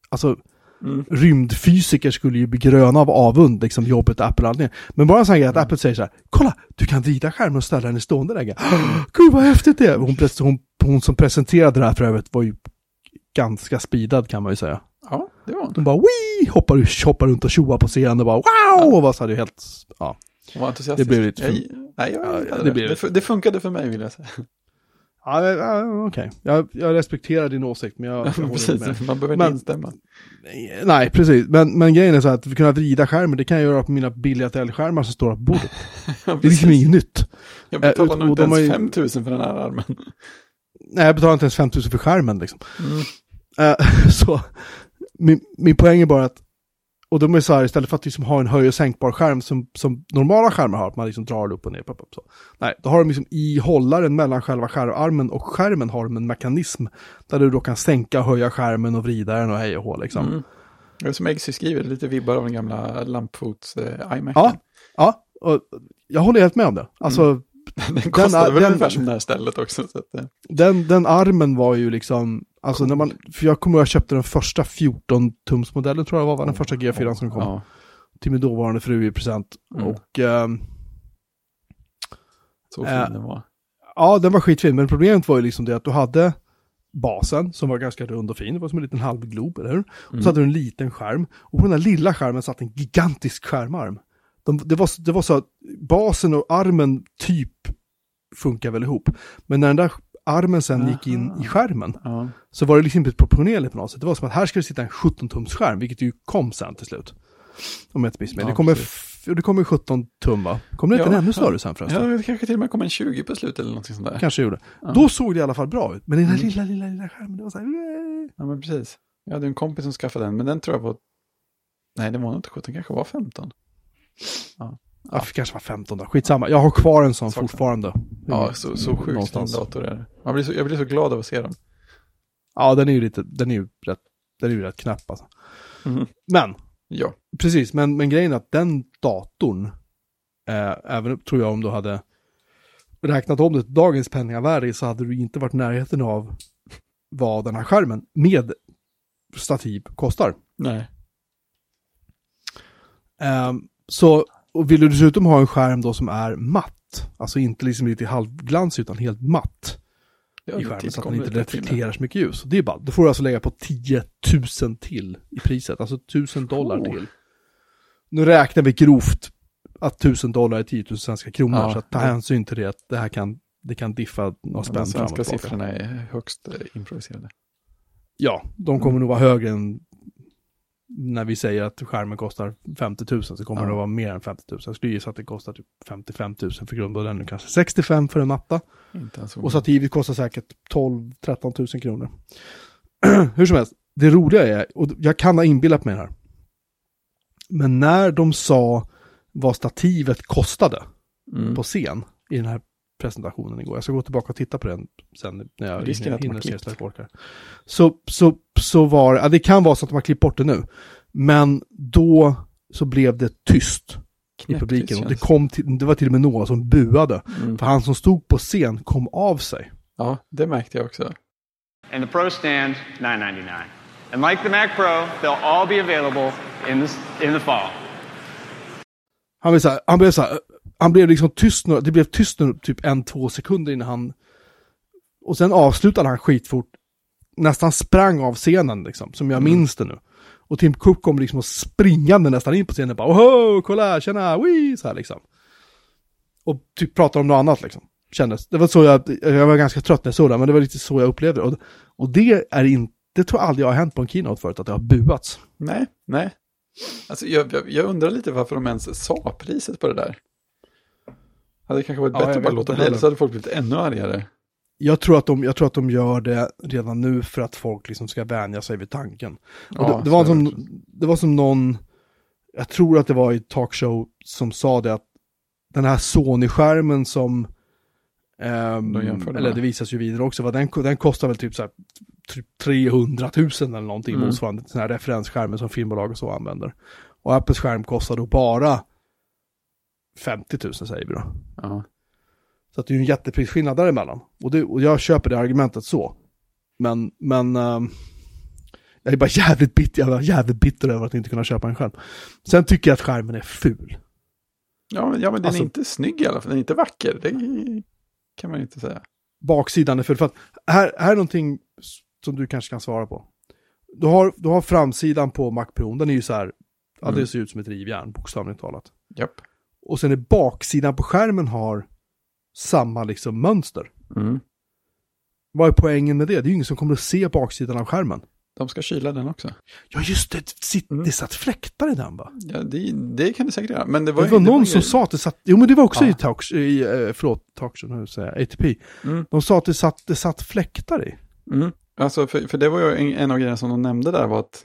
alltså, Mm. Rymdfysiker skulle ju bli gröna av avund, liksom jobbet Apple hade. Men bara en sån grej att. Apple säger så här, kolla, du kan vrida skärmen och ställa den i stående läge. <gasps> Gud vad häftigt det är! Hon, hon, hon som presenterade det här för övrigt var ju ganska speedad kan man ju säga. Ja, det var hon. De bara wii hoppar, hoppar runt och tjoar på scenen och bara wow! Ja. Och var så här, helt, ja. Hon var entusiastisk. Det blev lite för... nej, jag, ja, det, det, det, funkade för mig vill jag säga. Ja, ja okej. Jag, jag, respekterar din åsikt, men jag... jag precis, man behöver inte instämma. Nej, precis. Men, men grejen är så att vi kunna vrida skärmen, det kan jag göra på mina billiga tälskärmar som står på bordet. <laughs> ja, det är liksom inget nytt. Jag betalar nog inte ens ju... 5 000 för den här armen. Nej, jag betalar inte ens 5 000 för skärmen liksom. Mm. Uh, <laughs> så, min, min poäng är bara att och de är så här, istället för att liksom ha en höj och sänkbar skärm som, som normala skärmar har, att man liksom drar upp och ner. Pop, så. Nej, då har de liksom i hållaren mellan själva skärmarmen och skärmen har de en mekanism där du då kan sänka och höja skärmen och vrida den och hej och hå liksom. Mm. Det är som Eggsy skriver, lite vibbar av den gamla lampfots eh, iMac. Ja, ja, och jag håller helt med om det. Alltså, mm. <laughs> den kostade den, väl ungefär som det här stället också. Så att, eh. den, den armen var ju liksom, Alltså när man, för jag kommer ihåg att jag köpte den första 14-tumsmodellen tror jag var, var den första G4 som kom. Ja. Till min dåvarande fru i present. Mm. Och... Eh, Så fin eh, den var. Ja, den var skitfin, men problemet var ju liksom det att du hade basen som var ganska rund och fin, det var som en liten halvglob, eller hur? Mm. Och så hade du en liten skärm, och på den där lilla skärmen satt en gigantisk skärmarm. De, det, var, det var så att basen och armen typ funkar väl ihop, men när den där armen sen Aha. gick in i skärmen, ja. så var det liksom inte proportionerligt på något sätt. Det var som att här ska det sitta en 17-tums skärm, vilket ju kom sen till slut. Om jag inte missminner ja, det kommer det kommer 17 tum va? Kommer det inte ja, en ännu större sen förresten? Ja, det kanske till och med kom en 20 på slutet eller någonting sånt där. Kanske gjorde. Ja. Då såg det i alla fall bra ut. Men den här mm. lilla, lilla, lilla skärmen, det var så här... Ja, men precis. Jag hade en kompis som skaffade den, men den tror jag var... Nej, det var nog inte 17, kanske var 15. Ja. Ja, det kanske var 15 då. Skitsamma. Jag har kvar en sån Saknar. fortfarande. Ja, så, så sjukt Någonstans. dator är det. Man blir så, jag blir så glad av att se den. Ja, den är ju lite, den är ju rätt, den är ju rätt knäpp alltså. Mm. Men, ja. precis, men, men grejen är att den datorn, eh, även tror jag om du hade räknat om det till dagens penningvärde så hade du inte varit närheten av vad den här skärmen med stativ kostar. Nej. Um, så och vill du dessutom ha en skärm då som är matt, alltså inte liksom lite halvglans utan helt matt, i skärmen så att den inte reflekterar så mycket ljus. Det är bara, då får du alltså lägga på 10 000 till i priset, alltså 1000 dollar Oh. till. Nu räknar vi grovt att 1000 dollar är 10 000 svenska kronor, Ja. så att ta hänsyn till det, att det här kan, det kan diffa några De spänn fram och svenska siffrorna är högst eh, improviserade. Ja, de kommer nog vara högre än när vi säger att skärmen kostar 50 000 så kommer Ja. det att vara mer än 50 000. Jag skulle gissa att det kostar typ 55 000 för grundmodellen, kanske 65 för en matta. Och stativet kostar säkert 12-13 000 kronor. <clears throat> Hur som helst, det roliga är, och jag kan ha inbillat mig det här. Men när de sa vad stativet kostade mm. på scen i den här presentationen igår. Jag ska gå tillbaka och titta på den sen när jag Risken hinner har se så jag orkar. Så, så, så var ja, det kan vara så att de har klippt bort det nu. Men då så blev det tyst i Knäpptyst publiken. Och det, kom till, det var till och med några som buade. Mm. För han som stod på scen kom av sig. Ja, det märkte jag också. and the Pro Stand 999. And like the Mac Pro, they'll all be available in the, in the fall. Han blev så här, han blev så här, han blev liksom tyst, det blev tyst nu typ en, två sekunder innan han, och sen avslutade han skitfort, nästan sprang av scenen liksom, som jag Mm. minns det nu. Och Tim Cook kom liksom springande nästan in på scenen bara, oho, kolla, tjena, wii, så här liksom. Och typ pratade om något annat liksom, kändes. Det var så jag, jag var ganska trött när jag såg det, men det var lite så jag upplevde det. Och, och det är inte, det tror jag aldrig har hänt på en keynote förut, att det har buats. Nej, nej. Alltså, jag, jag, jag undrar lite varför de ens sa priset på det där. Hade det kanske varit Ja, bättre att bara låta bli, eller så hade folk blivit ännu argare. Jag tror, att de, jag tror att de gör det redan nu för att folk liksom ska vänja sig vid tanken. Och Ja, det, det, var det som, det var som någon, jag tror att det var i talkshow som sa det att den här Sony-skärmen som, ehm, De eller det visas ju vidare också, vad den, den kostar väl typ så här, typ 300 000 eller någonting Mm. motsvarande den här referensskärmen som filmbolag och så använder. Och Apples skärm kostar då bara 50 000 säger vi då. Ja. Så att det är ju en jätteprisskillnad däremellan. Och, det, och jag köper det argumentet så. Men, men ehm, jag är bara jävligt bitter, jag var jävligt bitter över att inte kunna köpa en skärm. Sen tycker jag att skärmen är ful. Ja, men, ja, men den Alltså- är inte snygg i alla fall. Den är inte vacker. Det kan man ju inte säga. Baksidan är ful. För att här, här är någonting som du kanske kan svara på. Du har, du har framsidan på Mac Pro, den är ju så här, ja Mm. det ser ut som ett rivjärn, bokstavligt talat. Japp. Och sen är baksidan på skärmen har samma liksom mönster. Mm. Vad är poängen med det? Det är ju ingen som kommer att se baksidan av skärmen. De ska kyla den också. Ja just det, det, sitt, Mm. det satt fläktar i den va? Ja, det, det kan det säkert göra. Men det Det var, var, ju- någon ju- som sa att det satt, jo men det var också Ja. i talk, i, eh, förlåt, talkshow, nu säger jag, ATP. Mm. De sa att det satt, det satt fläktar i. Mm. Alltså, för, för det var ju en, en av grejerna som de nämnde där var att,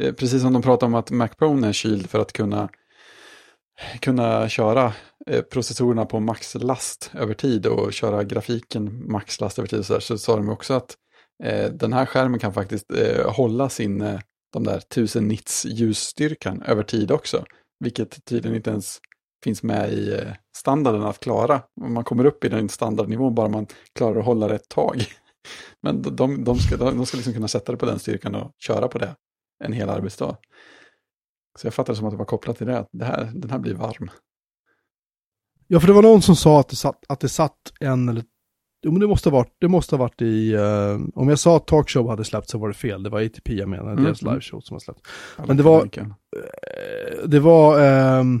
eh, precis som de pratade om att Mac Pro är kyld för att kunna, kunna köra eh, processorerna på maxlast över tid och köra grafiken maxlast över tid så, där, så sa de också att eh, den här skärmen kan faktiskt eh, hålla sin, eh, de där 1000 nits ljusstyrkan över tid också, vilket tydligen inte ens finns med i eh, standarden att klara. Man kommer upp i den standardnivån bara man klarar att hålla det ett tag. <laughs> Men de, de, de ska, de ska liksom kunna sätta det på den styrkan och köra på det en hel arbetsdag. Så jag fattar det som att det var kopplat till det, att det här, den här blir varm. Ja för det var någon som sa att det satt, att det satt en eller Jo men det måste ha varit, det måste ha varit i, eh, om jag sa att talkshow hade släppt så var det fel, det var ATP jag menade, Mm, deras mm. liveshow som har släppt. Alla Men det var-. Eh, Det var, ehm,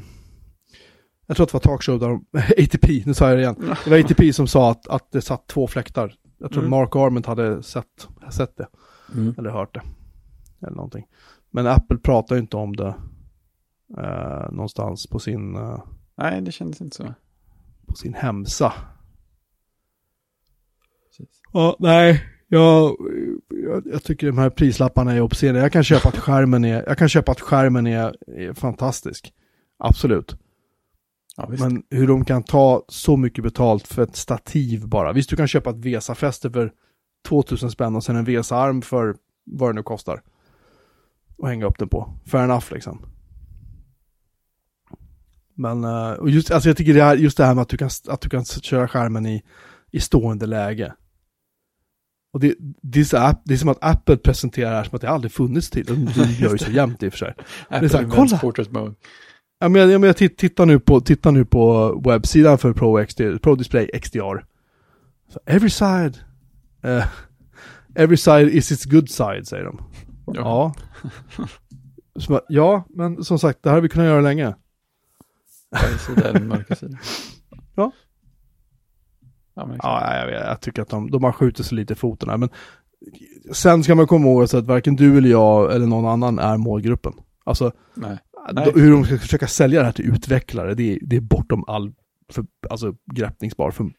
jag tror att det var talkshow där de, <laughs> ATP, nu sa jag det igen. Det var ATP som sa att, att det satt två fläktar. Jag tror Mm. Mark Arment hade sett, sett det, Mm. eller hört det. Eller någonting. Men Apple pratar ju inte om det eh, någonstans på sin, eh, Nej, det kändes inte så. på sin hemsa. Precis. Ja, nej, jag, jag, jag tycker de här prislapparna är obscena. Jag kan köpa att skärmen är, jag kan köpa att skärmen är, är fantastisk. Absolut. Ja, visst. Men hur de kan ta så mycket betalt för ett stativ bara. Visst, du kan köpa ett Vesa-fäste för 2000 spänn och sen en Vesa-arm för vad det nu kostar. Och hänga upp den på. Fair enough liksom. Men, eh, och just, alltså jag tycker det här, just det här med att du kan, att du kan köra skärmen i, i stående läge. Och det, det, är så, app- det är som att Apple presenterar det här som att det aldrig funnits till. De, <laughs> gör ju så jämt i och för sig. Apple så här, kolla! Portrait Mode. Ja, men, jag- jag titt- tittar nu på, tittar nu på webbsidan för Pro, XD, Pro Display XDR. Så every side Eh, <laughs> every side is its good side, säger de. Ja. Ja. Bara, ja, men som sagt, det här har vi kunnat göra länge. Är den mörka sidan. <laughs> Ja. Ja. Ja, jag, jag tycker att de, de har skjutit sig lite i foten här, men sen ska man komma ihåg att varken du eller jag eller någon annan är målgruppen. Alltså, Nej. då, hur de ska försöka sälja det här till utvecklare, det är, det är bortom all för, alltså, greppningsbar för,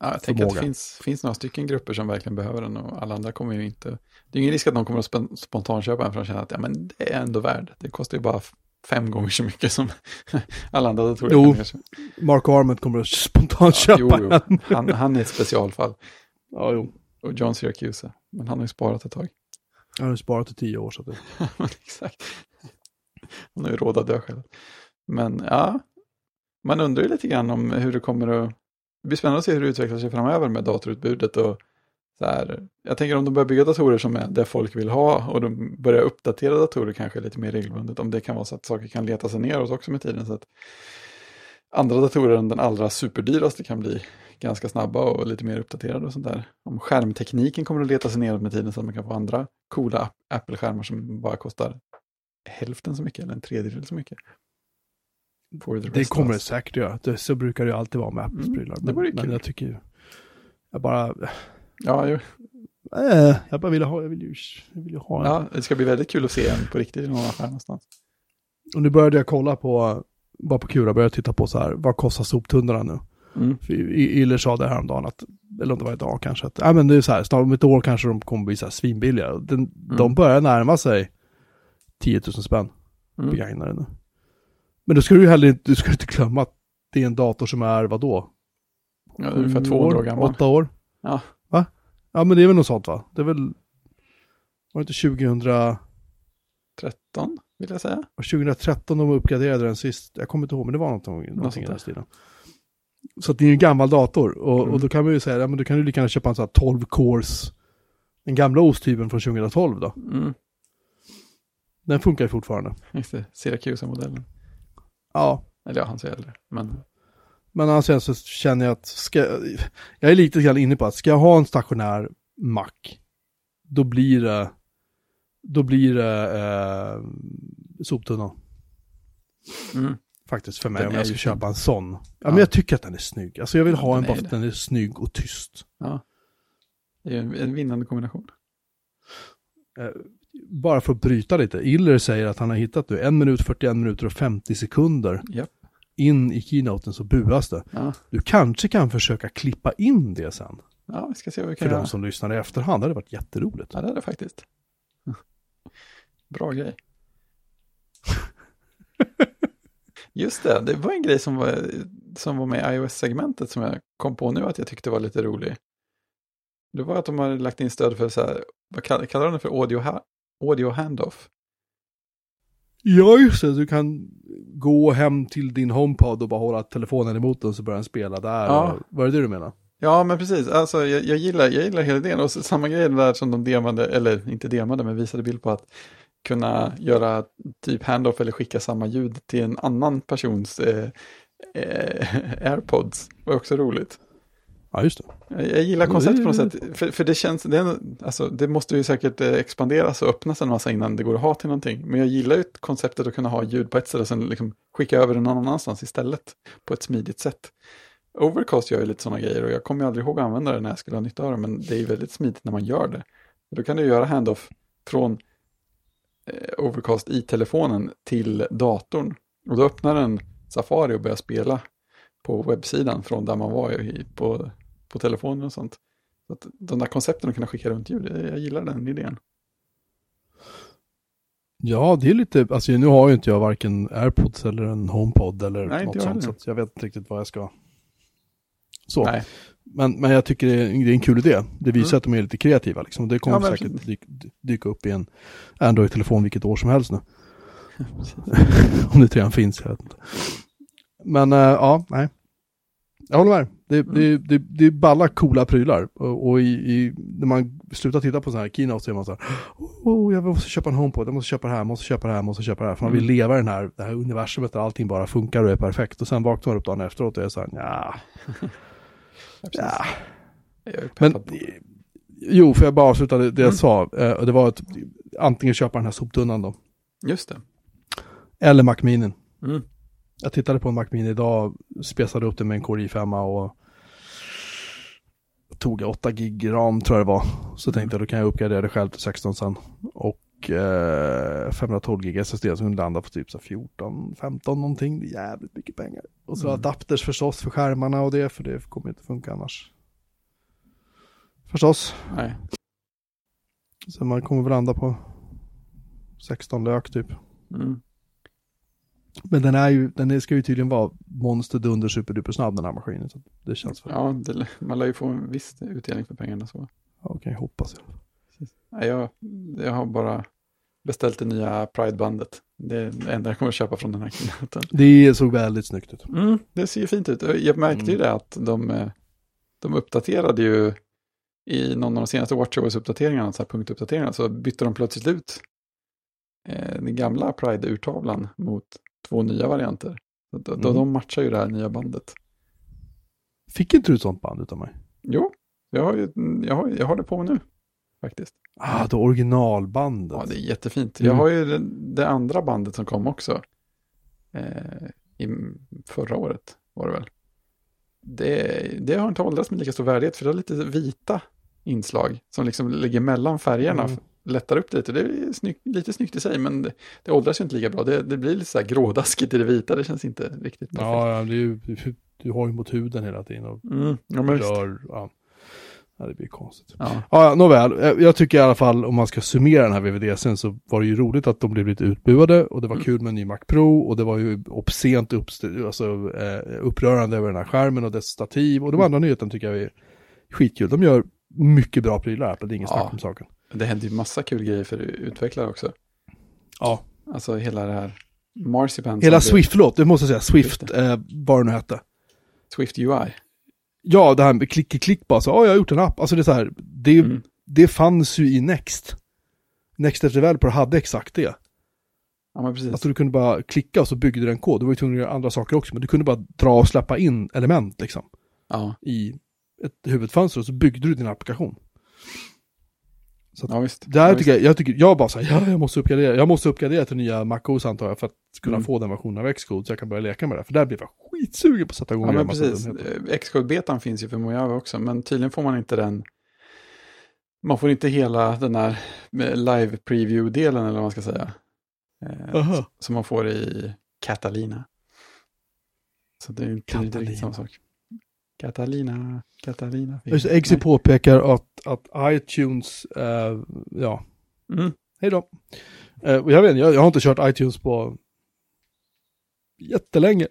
Ja, jag tänker att det förmåga. finns, finns några stycken grupper som verkligen behöver den och alla andra kommer ju inte. Det är ingen risk att de kommer att sp- spontanköpa en för att känna att ja, men det är ändå värd. Det kostar ju bara fem gånger så mycket som <laughs> alla andra datorer. Jo. Mark Arment kommer att spontant köpa jo, jo. Han, han är ett specialfall. Ja, jo. Och John Syracuse. Men han har ju sparat ett tag. Jag har sparat i tio år så det... <laughs> Exakt. Han har ju råd att dö själv. Men ja, man undrar ju lite grann om hur det kommer att... Det blir spännande att se hur det utvecklar sig framöver med datorutbudet och så här. Jag tänker om de börjar bygga datorer som är det folk vill ha och de börjar uppdatera datorer kanske lite mer regelbundet. Om det kan vara så att saker kan leta sig neråt också med tiden. Så att andra datorer än den allra superdyraste kan bli ganska snabba och lite mer uppdaterade och sånt där. Om skärmtekniken kommer att leta sig neråt med tiden så att man kan få andra coola App- Apple-skärmar som bara kostar hälften så mycket eller en tredjedel så mycket. Det kommer det säkert göra. Det, så brukar det ju alltid vara med Apples Mm, prylar. det Men, men jag tycker ju... Jag bara... Ja, jo. Äh, jag bara ville ha... Jag vill ju, jag vill ju ha en. ja, det ska bli väldigt kul att se en på riktigt i någon affär någonstans. Och nu började jag kolla på... Bara på Kura började titta på så här. Vad kostar soptunnorna nu? Mm. Iller sa det häromdagen att, eller om det var idag kanske, att ja, men det är så här, snart om ett år kanske de kommer bli så här svinbilliga. Den, De börjar närma sig 10 000 spänn Mm. begagnade nu. Men då ska du ju heller inte, du ska inte glömma att det är en dator som är vadå? Ja, ungefär 200 år gammal. Åtta år? Ja. Ja men det är väl något sånt va? Det är väl, var det inte 2000, 13 vill jag säga. 2013 de uppgraderade den sist? Jag kommer inte ihåg men det var något, någonting i den stilen. Så det är ju en gammal dator och, Mm. och då kan man ju säga, ja men du kan ju lika gärna köpa en sån här 12 cores, den gamla osthyveln från 2012 då. Mm. Den funkar ju fortfarande. Just det, Syracuse-modellen. Ja, Eller ja, han så äldre. Men Men alltså sen så känner jag att, ska, jag är lite grann inne på att ska jag ha en stationär Mac, då blir det, då blir det eh, soptunnan. mm. Faktiskt för mig Den om jag ska köpa en sån. Ja, Ja. men jag tycker att den är snygg. Alltså jag vill ha Ja, en den bara för att den är snygg och tyst. ja. Det är en, en vinnande kombination. Bara för att bryta lite. Iller säger att han har hittat nu en minut, 41 minuter och 50 sekunder Japp. In i keynoten så buas det. Ja. Du kanske kan försöka klippa in det sen. ja, vi ska se vad vi För kan göra. de som lyssnar i efterhand. Det hade varit jätteroligt. Ja, det det faktiskt. Bra grej. <laughs> Just det, det var en grej som var, som var med i iOS-segmentet som jag kom på nu att jag tyckte var lite rolig. Det var att de har lagt in stöd för så här, vad kallar, kallar de det för audio, ha, audio handoff? Ja, just det. Du kan gå hem till din HomePod och bara hålla telefonen emot den så börjar den spela där. Ja. Och, var det det du menar? Ja, men precis. Alltså, jag, jag, gillar, jag gillar hela idén. Och så, samma grej där som de demade, eller inte demade, men visade bild på att kunna göra typ handoff eller skicka samma ljud till en annan persons eh, eh, <laughs> airpods. var också roligt. Ja, just det. Jag, jag gillar konceptet på något sätt. För, för det känns, det, är, alltså, det måste ju säkert eh, expanderas och öppnas en massa innan det går att ha till någonting. Men jag gillar ju konceptet att kunna ha ljud på ett ställe och sen liksom skicka över det någon annanstans istället. På ett smidigt sätt. Overcast gör ju lite sådana grejer och jag kommer ju aldrig ihåg att använda det när jag skulle ha nytta av det. Men det är ju väldigt smidigt när man gör det. Då kan du göra handoff från eh, Overcast i telefonen till datorn. Och då öppnar den Safari och börjar spela på webbsidan från där man var på, på telefonen och sånt. Så att de där koncepten att kunna skicka runt ljud, jag gillar den idén. Ja, det är lite, alltså nu har ju inte jag varken AirPods eller en HomePod eller Nej, något sånt. Så jag vet inte riktigt vad jag ska... Så. Nej, Men, men jag tycker det är, det är en kul idé. Det visar Mm. att de är lite kreativa liksom. Det kommer Ja, men säkert dyka, dyka upp i en Android-telefon vilket år som helst nu. <laughs> <laughs> Om det redan finns, jag vet inte. Men äh, ja, nej. Jag håller med. Det, Mm. det, det, det är balla coola prylar. Och, och i, i, när man slutar titta på sådana här keynotes så är man så här, oh, jag måste köpa en HomePod, jag måste köpa det här, jag måste köpa det här, jag måste köpa det här. För man vill Mm. leva i den här, det här universumet där allting bara funkar och är perfekt. Och sen vaknar man upp dagen efteråt och är så här, <laughs> ja, ja. Men Jo, för jag bara avsluta det, jag Mm. sa. Eh, det var att antingen köpa den här soptunnan då. Just det. Eller Mac Mini. Mm. Jag tittade på en Mac Mini idag, spesade upp den med en Core i5 och tog 8 gig ram tror jag det var. Så tänkte jag då kan jag uppgradera det själv till 16 sen. Och eh, 512 gig SSD som landar på typ så här 14, 15 någonting. Det är jävligt mycket pengar. Och så Mm. adapters förstås för skärmarna och det, för det kommer inte funka annars. Förstås. Nej. Så man kommer väl landa på 16 lök typ. Mm. Men den är ju, den ska ju tydligen vara monster dunder superduper snabb den här maskinen. Så det känns väl, Ja, det, man lär ju få en viss utdelning för pengarna så. okej, hoppas jag. Nej, jag, jag har bara beställt det nya Pride-bandet. Det är det enda jag kommer köpa från den här keynoten. Det såg väldigt snyggt ut. Mm, det ser ju fint ut. Jag märkte ju Mm. det att de, eh, de uppdaterade ju i någon av de senaste WatchOS-uppdateringarna, så här punktuppdateringarna, så bytte de plötsligt ut eh, den gamla Pride-urtavlan mot två nya varianter. Då Mm. De matchar ju det här nya bandet. Fick inte du ett sånt band utav mig? Jo, jag har, ju, jag har, jag har det på mig nu faktiskt. Ah, det originalbandet. Ja, det är jättefint. Mm. Jag har ju det, det andra bandet som kom också. Eh, i, förra året var det väl. Det, det har inte åldrats med lika stor värdighet för det har lite vita inslag som liksom ligger mellan färgerna. Mm. Lättar upp lite. Det är snygg, lite snyggt i sig men det, det åldras ju inte lika bra. Det, det blir lite så här grådaskigt i det vita. Det känns inte riktigt perfekt. ja, det är ju, du har ju mot huden hela tiden och Mm, ja, rör. Ja. ja, det blir konstigt. Ja. Ja, nåväl. Jag- Jag tycker i alla fall om man ska summera den här VVDCn så var det ju roligt att de blev lite utbuade och det var Mm. kul med en ny Mac Pro och det var ju obscent uppst- alltså, eh, upprörande över den här skärmen och dess stativ och de andra nyheterna tycker jag är skitkul. De gör mycket bra prylar, Apple, det är inget Ja. snack om saken. Det händer ju massa kul grejer för utvecklare också. Ja. Alltså hela det här Marzipan. Hela Swift, förlåt, det måste jag säga, Swift, eh, vad det nu hette. Swift UI. Ja, det här med klick klick bara, så, ja, jag har gjort en app. Alltså det är så här, det, Mm. det fanns ju i Next. Next Developer hade exakt det. Ja, men precis. Alltså du kunde bara klicka och så byggde du en kod. Du var ju tvungen att göra andra saker också, men du kunde bara dra och släppa in element liksom Ja, i ett huvudfönster och så byggde du din applikation. Ja visst. Där ja, tycker jag, jag tycker, jag bara säger ja, jag måste uppgradera, jag måste uppgradera till nya MacOS antar jag för att kunna Mm. få den versionen av Xcode så jag kan börja leka med det. För där blev jag skitsugen på att sätta igång Ja, men precis. Eh, Xcode-betan finns ju för Mojave också, men tydligen får man inte den. Man får inte hela den här med live preview-delen eller vad man ska säga. Eh, som man får i Catalina. Så det är inte Catalina. riktigt samma sak. Catalina, Catalina. Just det, Exi påpekar att, att iTunes, eh, ja, Mm. hej då. Eh, jag vet jag, jag har inte kört iTunes på jättelänge.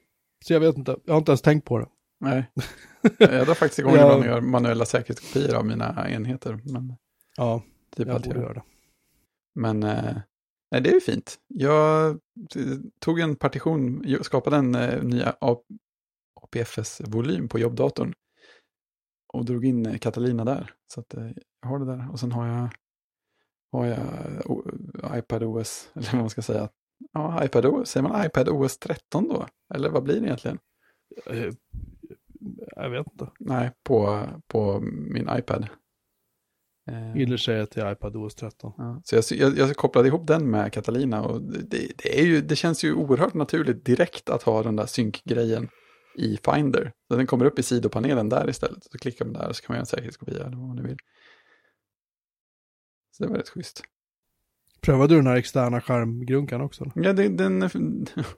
Så jag vet inte, jag har inte ens tänkt på det. Nej, <laughs> jag drar faktiskt igång ibland och gör manuella säkerhetskopior av mina enheter. Men, Ja, typ jag borde jag göra det. Men eh, nej, det är ju fint. Jag t- tog en partition, skapade en eh, ny APFS-volym på jobbdatorn. Och drog in eh, Catalina där. Så att eh, jag har det där. Och sen har jag, har jag o, iPadOS, <laughs> eller vad man ska säga. Ja, iPadOS, säger man iPadOS 13 då? Eller vad blir det egentligen? Eh, Jag vet inte. Nej, på, på min iPad. Gillar säger till iPad OS 13. Ja, så jag, jag, jag kopplade ihop den med Catalina och det, det, är ju, det känns ju oerhört naturligt direkt att ha den där synkgrejen i Finder. Så den kommer upp i sidopanelen där istället. Så klickar man där och så kan man göra en säkerhetskopia eller vad man nu vill. Så det var rätt schysst. Prövade du den här externa skärmgrunkan också? Ja, det, den, <laughs>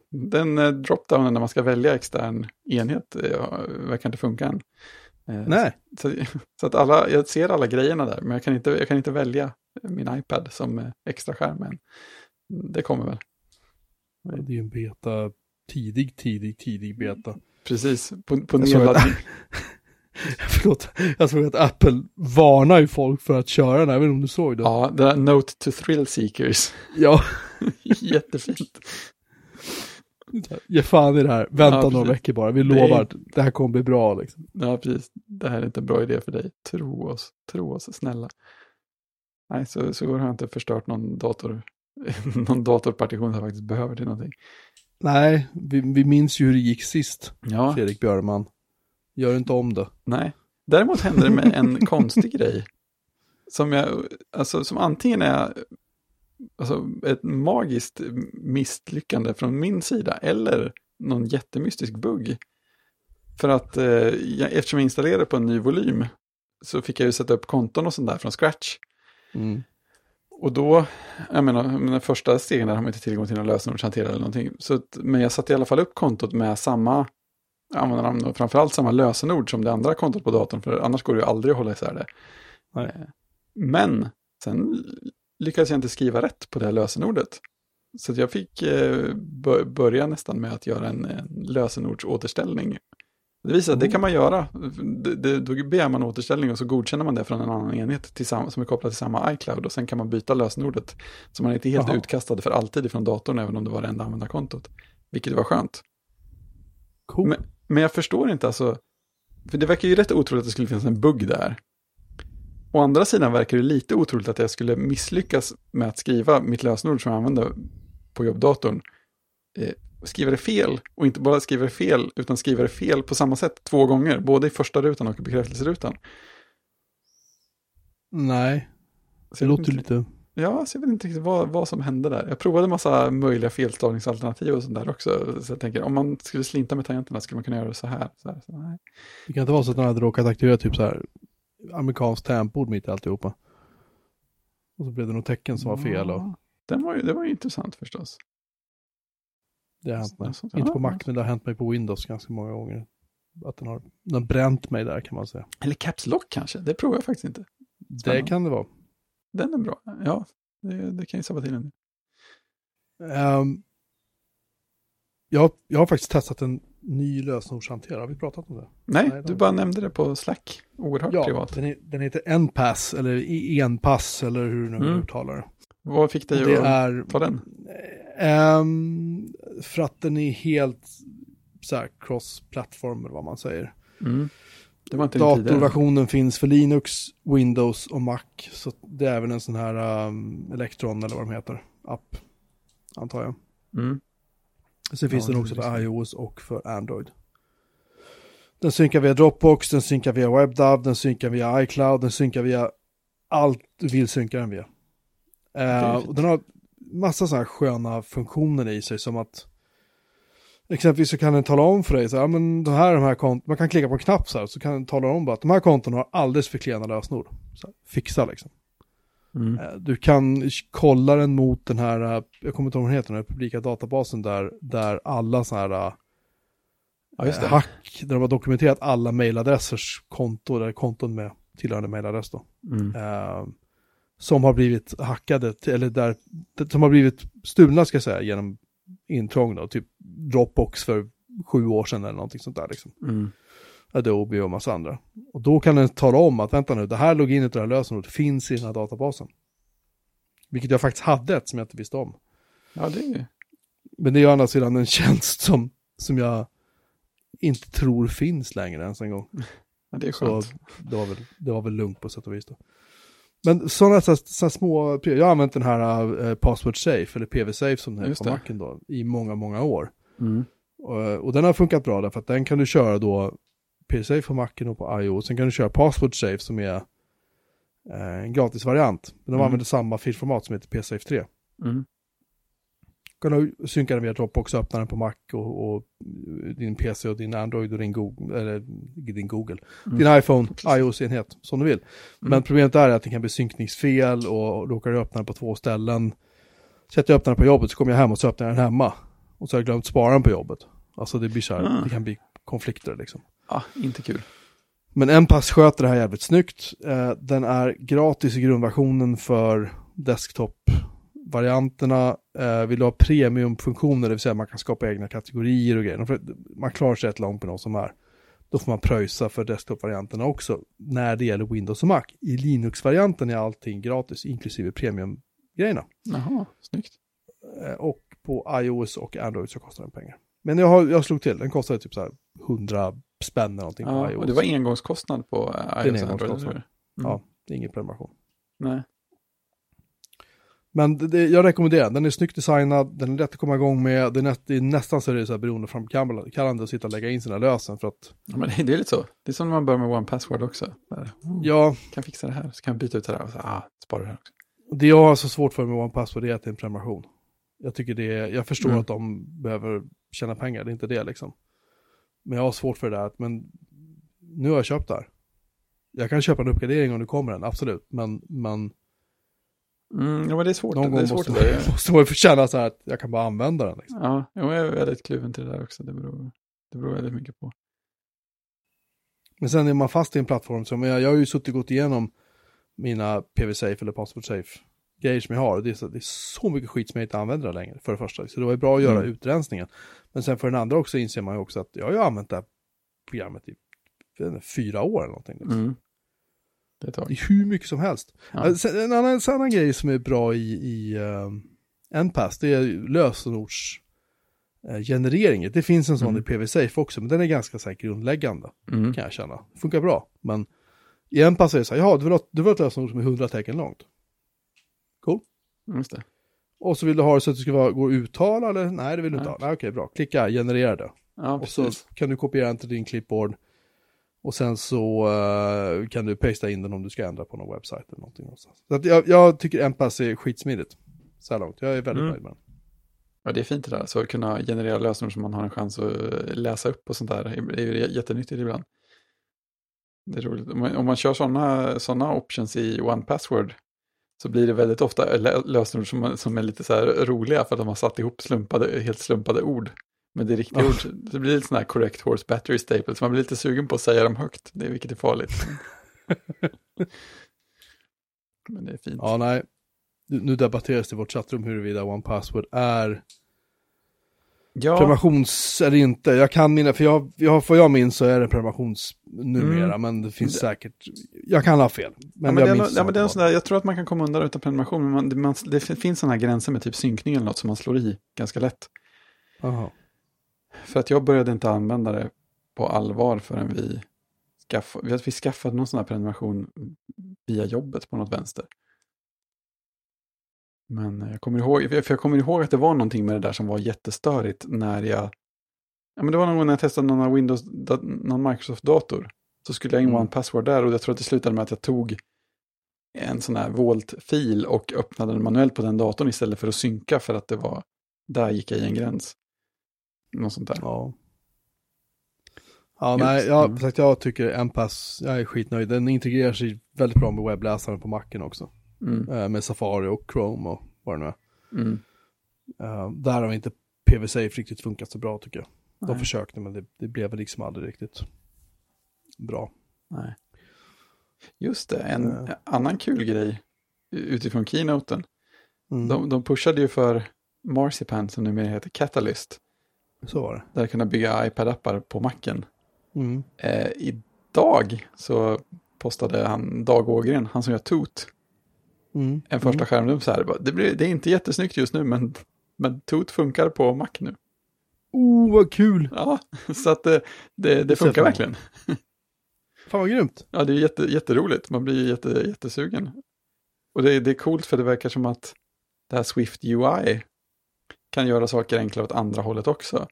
den eh, dropdownen när man ska välja extern enhet eh, verkar inte funka än. Eh, Nej, Så, <laughs> så att alla, jag ser alla grejerna där, men jag kan inte, jag kan inte välja min iPad som extra skärm än. Det kommer väl. det är ju en beta. Tidig, tidig, tidig beta. Precis, på, på Jag nedladdning. <laughs> Förlåt, jag såg att Apple varnar ju folk för att köra den, även om du såg det. Ja, det där Note to Thrill Seekers. ja. <laughs> Jättefint. Ge fan i det här, vänta Ja, några veckor bara. Vi är- lovar att det här kommer bli bra liksom. Ja, precis. Det här är inte en bra idé för dig. Tro oss, tro oss, snälla. Nej, så, så har jag inte förstört någon dator. <laughs> någon datorpartition som jag faktiskt behöver till någonting. Nej, vi, vi minns ju hur det gick sist, Ja, Fredrik Björman. Gör inte om det. nej. Däremot hände det med en <laughs> konstig grej. som, jag, alltså, som antingen är alltså, ett magiskt misslyckande från min sida eller någon jättemystisk bugg. För att eh, jag, eftersom jag installerade på en ny volym så fick jag ju sätta upp konton och sånt där från scratch. Mm. Och då, jag menar, den första stegen där har man inte tillgång till någon lösenordshanterare eller någonting. Så att, men jag satte i alla fall upp kontot med samma användarnamn och framförallt samma lösenord som det andra kontot på datorn, för annars går det ju aldrig att hålla isär det. Nej. Eh, Men sen lyckades jag inte skriva rätt på det här lösenordet. Så jag fick eh, bör- börja nästan med att göra en, en lösenordsåterställning. Det visar att det kan man göra. Det, det, då begär man återställning och så godkänner man det från en annan enhet som är kopplad till samma iCloud. Och sen kan man byta lösenordet. Så man är inte helt Jaha. utkastad för alltid ifrån datorn, även om det var det enda användarkontot. Vilket var skönt. Cool. Men, men jag förstår inte alltså, för det verkar ju rätt otroligt att det skulle finnas en bugg där. Å andra sidan verkar det lite otroligt att jag skulle misslyckas med att skriva mitt lösenord som jag använder på jobbdatorn. Eh, skriva det fel, och inte bara skriva det fel, utan skriva det fel på samma sätt två gånger, både i första rutan och i bekräftelserutan. Nej, det låter inte- lite... Ja, så jag vet inte riktigt vad, vad som hände där. Jag provade massa möjliga felstavningsalternativ och sånt där också. Så jag tänker, om man skulle slinta med tangenterna skulle man kunna göra det så här. Så här, så här. Det kan inte vara så att den hade råkat aktivera typ så här amerikanskt tangentbord mitt i alltihopa. Och så blev det något tecken som var fel och Den var ju, det var ju intressant förstås. Det har hänt mig. Inte ja, på Mac, men det har hänt mig på Windows ganska många gånger. Att den har, den har bränt mig där kan man säga. Eller Caps Lock kanske, det provar jag faktiskt inte. Det Spännande. kan det vara. Den är bra, ja. Det, det kan ju sabba till en. Ehm, jag, jag har faktiskt testat en ny lösenordshanterare. Har vi pratat om det? Nej, Nej, du bara nämnde det på Slack. Oerhört Ja, privat. den, är, den heter Npass eller Enpass eller hur du nu Mm. uttalar det. Vad fick dig Det att är ta den? Ehm, för att den är helt så här cross-platform eller vad man säger. Mm. Datorversionen finns för Linux, Windows och Mac. Så det är även en sån här um, Electron eller vad de heter, app. Antar jag. Mm. Sen finns Ja, den också för iOS och för Android. Den synkar via Dropbox, den synkar via WebDAV, den synkar via iCloud, den synkar via allt du vill synka den via. Fint. och den har massa sådana här sköna funktioner i sig som att exempelvis så kan den tala om för dig så här, men de här, de här kont- man kan klicka på en knapp så här så kan den tala om bara att de här konton har alldeles för klena lösenord. Så här, fixa liksom. Mm. Eh, Du kan kolla den mot den här, eh, jag kommer inte ihåg vad den heter, den här publika databasen där, där alla sådana här Ja, just det. hack, där de har dokumenterat alla mailadressers konto, eller konton med tillhörande mailadress då. Mm. Som har blivit hackade, eller där, som har blivit stulna ska jag säga, genom intrång då, typ Dropbox för sju år sedan eller någonting sånt där liksom. Mm. Adobe och massa andra. Och då kan den tala om att vänta nu, det här loginet och det här lösenordet finns i den här databasen. Vilket jag faktiskt hade ett som jag inte visste om. Ja, det är ju... Men det är ju å andra sidan en tjänst som, som jag inte tror finns längre ens en gång. Ja, det är Så skönt. det var väl, det var väl lugnt på sätt och vis då. Men sådana så, så små, jag har använt den här uh, Password Safe, eller PV Safe som den heter på det. Macen då, i många, många år. Mm. Och, och den har funkat bra därför att den kan du köra då PSafe på Macen och på iOS. Sen kan du köra Password Safe som är eh, en gratisvariant. Men de Mm. använder samma filformat som heter PSafe 3. Mm. Kan du synka den via Dropbox och öppna den på Mac och, och din PC och din Android och din Google, eller din Google, Mm. din iPhone, iOS-enhet, som du vill. Men problemet är att det kan bli synkningsfel och råkar du öppna den på två ställen. Sätter jag öppna den på jobbet så kommer jag hem och så öppnar jag den hemma. Och så har jag glömt spara den på jobbet. Alltså det blir så här, Ah. det kan bli konflikter liksom. Ja, inte kul. Men en pass sköter det här jävligt snyggt. Eh, den är gratis i grundversionen för desktop-varianterna. Eh, vill du ha premiumfunktioner, det vill säga man kan skapa egna kategorier och grejer. Man klarar sig rätt långt på de som är. Då får man pröjsa för desktop-varianterna också när det gäller Windows och Mac. I Linux-varianten är allting gratis, inklusive premium-grejerna. Jaha, snyggt. Eh, och på iOS och Android så kostar den pengar. Men jag, har, jag slog till, den kostade typ så här 100 spänn eller någonting på Ja, iOS. och det var engångskostnad på eh, iOS och Android. eller? Mm. Ja, det är ingen prenumeration. Nej. Men det, jag rekommenderar den. Den är snyggt designad, den är lätt att komma igång med. Det är, det är nästan så det är så här beroendeframkallande att sitta och lägga in sina lösen för att... Ja, men det, är lite så. Det är som när man börjar med One Password också. Bara, oh, Ja, Kan fixa det här, så kan jag byta ut det här och så, ah, spara det här också. det jag har så svårt för med One Password är att det är en prenumeration. Jag tycker det är, jag förstår Mm. att de behöver tjäna pengar, det är inte det liksom. Men jag har svårt för det där, men nu har jag köpt det här. Jag kan köpa en uppgradering om det kommer en, absolut. Men, men Mm, ja, men det är svårt. någon det gång är svårt måste, det man, måste man så här att jag kan bara använda den. Liksom. Ja, jag är väldigt kluven till det där också. Det beror, det beror väldigt mycket på. Men sen är man fast i en plattform som, jag, jag har ju suttit och gått igenom mina PV-Safe eller Password Safe grejer som jag har. Det är, så, det är så mycket skit som jag inte använder det längre, för det första. Så det var ju bra att göra Mm. utrensningen. Men sen för den andra också inser man ju också att jag har ju använt det här programmet i fyra år eller någonting. liksom. Mm. Det är ett Det tag. är hur mycket som helst. Ja. Ja. Sen, en, annan, en annan grej som är bra i, i uh, NPass, det är lösenords genereringen. Det finns en sån Mm. i PV-Safe också, men den är ganska så här grundläggande Mm. kan jag känna. Det funkar bra, men i en pass är det så här, ja, du vill ha, du vill ha ett lösenord som är 100 tecken långt. Cool. Just det. Och så vill du ha det så att det ska vara, gå att uttala eller? Nej, det vill du inte ha. Nej, okej, bra. Klicka, generera det. Ja, och så kan du kopiera den till din clipboard. Och sen så eh, kan du pasta in den om du ska ändra på någon webbsajt eller någonting. någonstans. Så att jag, jag tycker en pass är skitsmidigt. Så här långt. Jag är väldigt Mm. nöjd med den. Ja, det är fint det där. Så att kunna generera lösenord som man har en chans att läsa upp och sånt där. Det är ju jättenyttigt ibland. Det är roligt. Om man, om man kör sådana såna options i One Password så blir det väldigt ofta lö- lösenord som, som är lite så här roliga för att de har satt ihop slumpade, helt slumpade ord. Men det är riktiga Ja. ord. Det blir lite sådana här correct horse battery staples. Man blir lite sugen på att säga dem högt. Det är vilket är farligt. <laughs> Men det är fint. Ja, nej. Nu debatteras det i vårt chattrum huruvida One Password är Ja, Prenumerations eller inte. Jag kan mina, för jag, jag, vad jag minns så är det prenumerations numera, Mm. men det finns Det- säkert, jag kan ha fel. Men, ja, men jag det minns ja, men det är en som sån där, jag tror att man kan komma undan utan prenumeration, men man, det, man, det finns sådana här gränser med typ synkning eller något som man slår i ganska lätt. Jaha. För att jag började inte använda det på allvar förrän vi, skaff, vi, skaffade någon sån här prenumeration via jobbet på något vänster. Men jag kommer ihåg, för jag kommer ihåg att det var någonting med det där som var jättestörigt när jag, ja men det var någon gång när jag testade någon Windows, någon Microsoft-dator. Så skulle jag in Mm. Password där och jag tror att det slutade med att jag tog en sån här Volt-fil och öppnade den manuellt på den datorn istället för att synka för att det var, där gick jag i en gräns. Något sånt där. Ja. Ja, Just, nej, jag, mm. sagt, jag tycker NPass, jag är skitnöjd. Den integrerar sig väldigt bra med webbläsaren på Macen också. Mm, Eh, med Safari och Chrome och vad det nu är. mm. Eh, där har inte PV-Safe riktigt funkat så bra tycker jag. De Nej. försökte men det, det blev liksom aldrig riktigt bra. Nej. Just det, en Eh. annan kul grej utifrån keynoten. Mm. De, de pushade ju för Marzipan som numera heter Catalyst. Så var det. Där kunna bygga iPad-appar på macken. Mm. Eh, idag så postade han Dag Ågren, han som gör Toot, Mm. en första skärmdump så här. Det, blir, det är inte jättesnyggt just nu men, men Toot funkar på Mac nu. Oh, vad kul! Ja, <laughs> så att det, det, det Det funkar verkligen. <laughs> Fan vad grymt. Ja, det är jätte, jätteroligt. Man blir jätte, jättesugen. Och det, det är coolt för det verkar som att det här Swift UI kan göra saker enklare åt andra hållet också.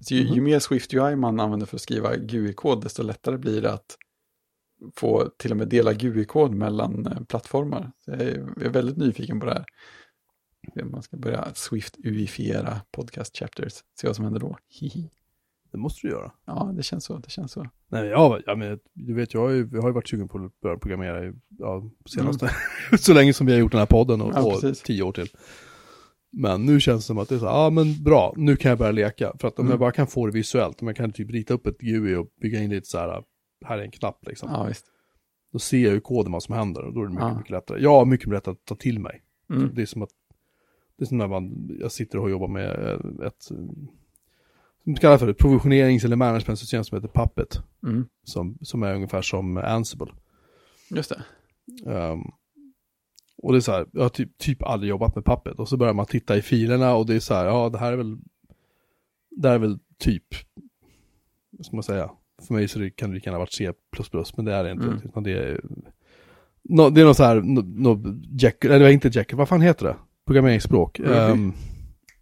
Så ju, Mhm. ju mer Swift UI man använder för att skriva GUI-kod, desto lättare blir det att få till och med dela GUI-kod mellan eh, plattformar. Så jag, är, jag väldigt nyfiken på det här. Man ska börja Swift-uifiera podcast chapters. Se vad som händer då. <laughs> Hihi. Det måste du göra. Ja, det känns så. Det känns så. Nej, ja, ja men, du vet, jag har, ju, jag har ju varit sugen på att börja programmera ja, senaste, <laughs> så länge som vi har gjort den här podden och, Ja, och tio år till. Men nu känns det som att det är så ja men bra, nu kan jag börja leka. För att om Mm. jag bara kan få det visuellt, om jag kan typ rita upp ett GUI och bygga in lite så här, här är en knapp liksom. Ja, visst. Då ser jag ju koden vad som händer och då är det mycket, Ja. mycket lättare. Ja, mycket lättare att ta till mig. Mm. Det är som att, det är som när man, jag sitter och jobbar med ett, som vi kallar för ett provisionerings eller managementsystem som heter Puppet. Mm. Som, som är ungefär som Ansible. Just det. Ehm, och det är så här, jag har typ, typ aldrig jobbat med Puppet. Och så börjar man titta i filerna och det är så här, ja det här är väl, det här är väl typ, vad ska man säga, för mig så det, kan det lika gärna varit C++, men det är det inte. Mm. Utan det är, no, det är något så här, no, no, Jekyll, eller inte Jekyll, vad fan heter det? programmeringsspråk. Ruby? Ehm,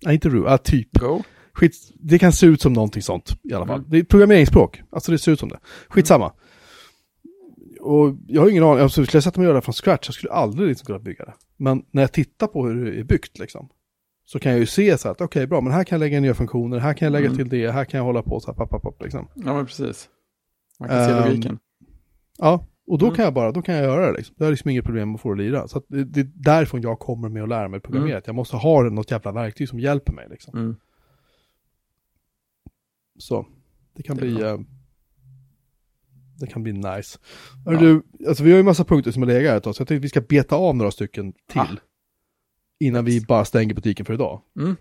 nej, inte Ruby, ah, typ. Go? Skit, det kan se ut som någonting sånt i alla fall. Mm. Det är programmeringsspråk, alltså det ser ut som det. Skitsamma. Och jag har ingen aning, alltså skulle jag sätta mig och göra det från scratch, jag skulle aldrig liksom kunna bygga det. Men när jag tittar på hur det är byggt liksom, så kan jag ju se så att okej bra, men här kan jag lägga nya funktioner, här kan jag lägga Mm. till det, här kan jag hålla på så här, papp, papp, papp, liksom. Ja, men precis. Man kan se Ehm, logiken. Ja, och då Mm. kan jag bara, då kan jag göra det liksom. Det är liksom inget problem att få det att lira. Så att det, det är därifrån jag kommer med att lära mig programmera. Mm. Jag måste ha något jävla verktyg som hjälper mig liksom. Mm. Så, det kan Det bli... eh, det kan bli nice. Ja. du, alltså vi har ju massa punkter som har legat här ett tag, så jag tänkte att vi ska beta av några stycken till. Ah. Innan vi bara stänger butiken för idag. Mm.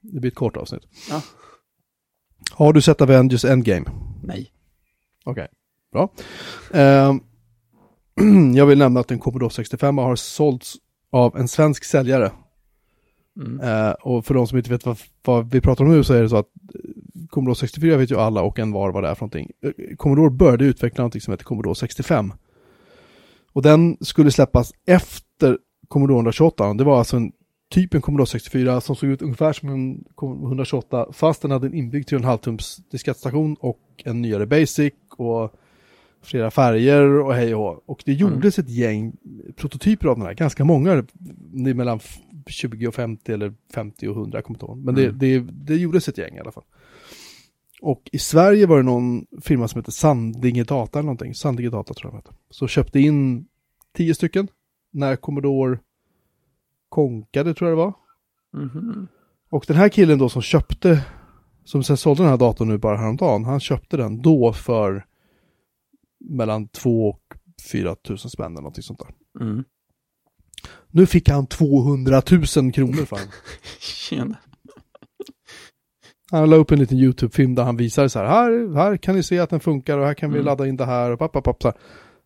Det blir ett kort avsnitt. Ja. Har du sett Avengers Endgame? Nej. Okej, bra. Ehm, <clears throat> jag vill nämna att en Commodore 65 har sålts av en svensk säljare. Mm. Eh, och för de som inte vet vad, vad vi pratar om nu så är det så att eh, Commodore 64 vet ju alla och en var vad det är för någonting. Eh, Commodore började utveckla någonting som heter Commodore 65. Och den skulle släppas efter Commodore 128. Det var alltså en typ en Commodore 64 som såg ut ungefär som en Commodore 128 fast den hade en inbyggd 3,5 tums diskettstation och en nyare Basic och flera färger och hej och. Och det gjordes ett gäng prototyper av den här, ganska många, mellan f- 20 och 50 eller 50 och 100, jag kommer inte ihåg. Men det, Mm. det, det gjordes ett gäng i alla fall. Och i Sverige var det någon firma som heter Sandinge Data eller någonting, Sandinge Data tror jag de heter. Så köpte in 10 stycken när Commodore konkade tror jag det var. Mhm. Och den här killen då som köpte, som sen sålde den här datorn nu bara häromdagen, han köpte den då för mellan 2 och 4 tusen spänn eller någonting sånt där. Mm. Nu fick han 200 000 kronor för den. <laughs> Tjena. Han la upp en liten YouTube-film där han visar så här, här, här kan ni se att den funkar och här kan vi Mm. ladda in det här och papp, papp, papp, så här.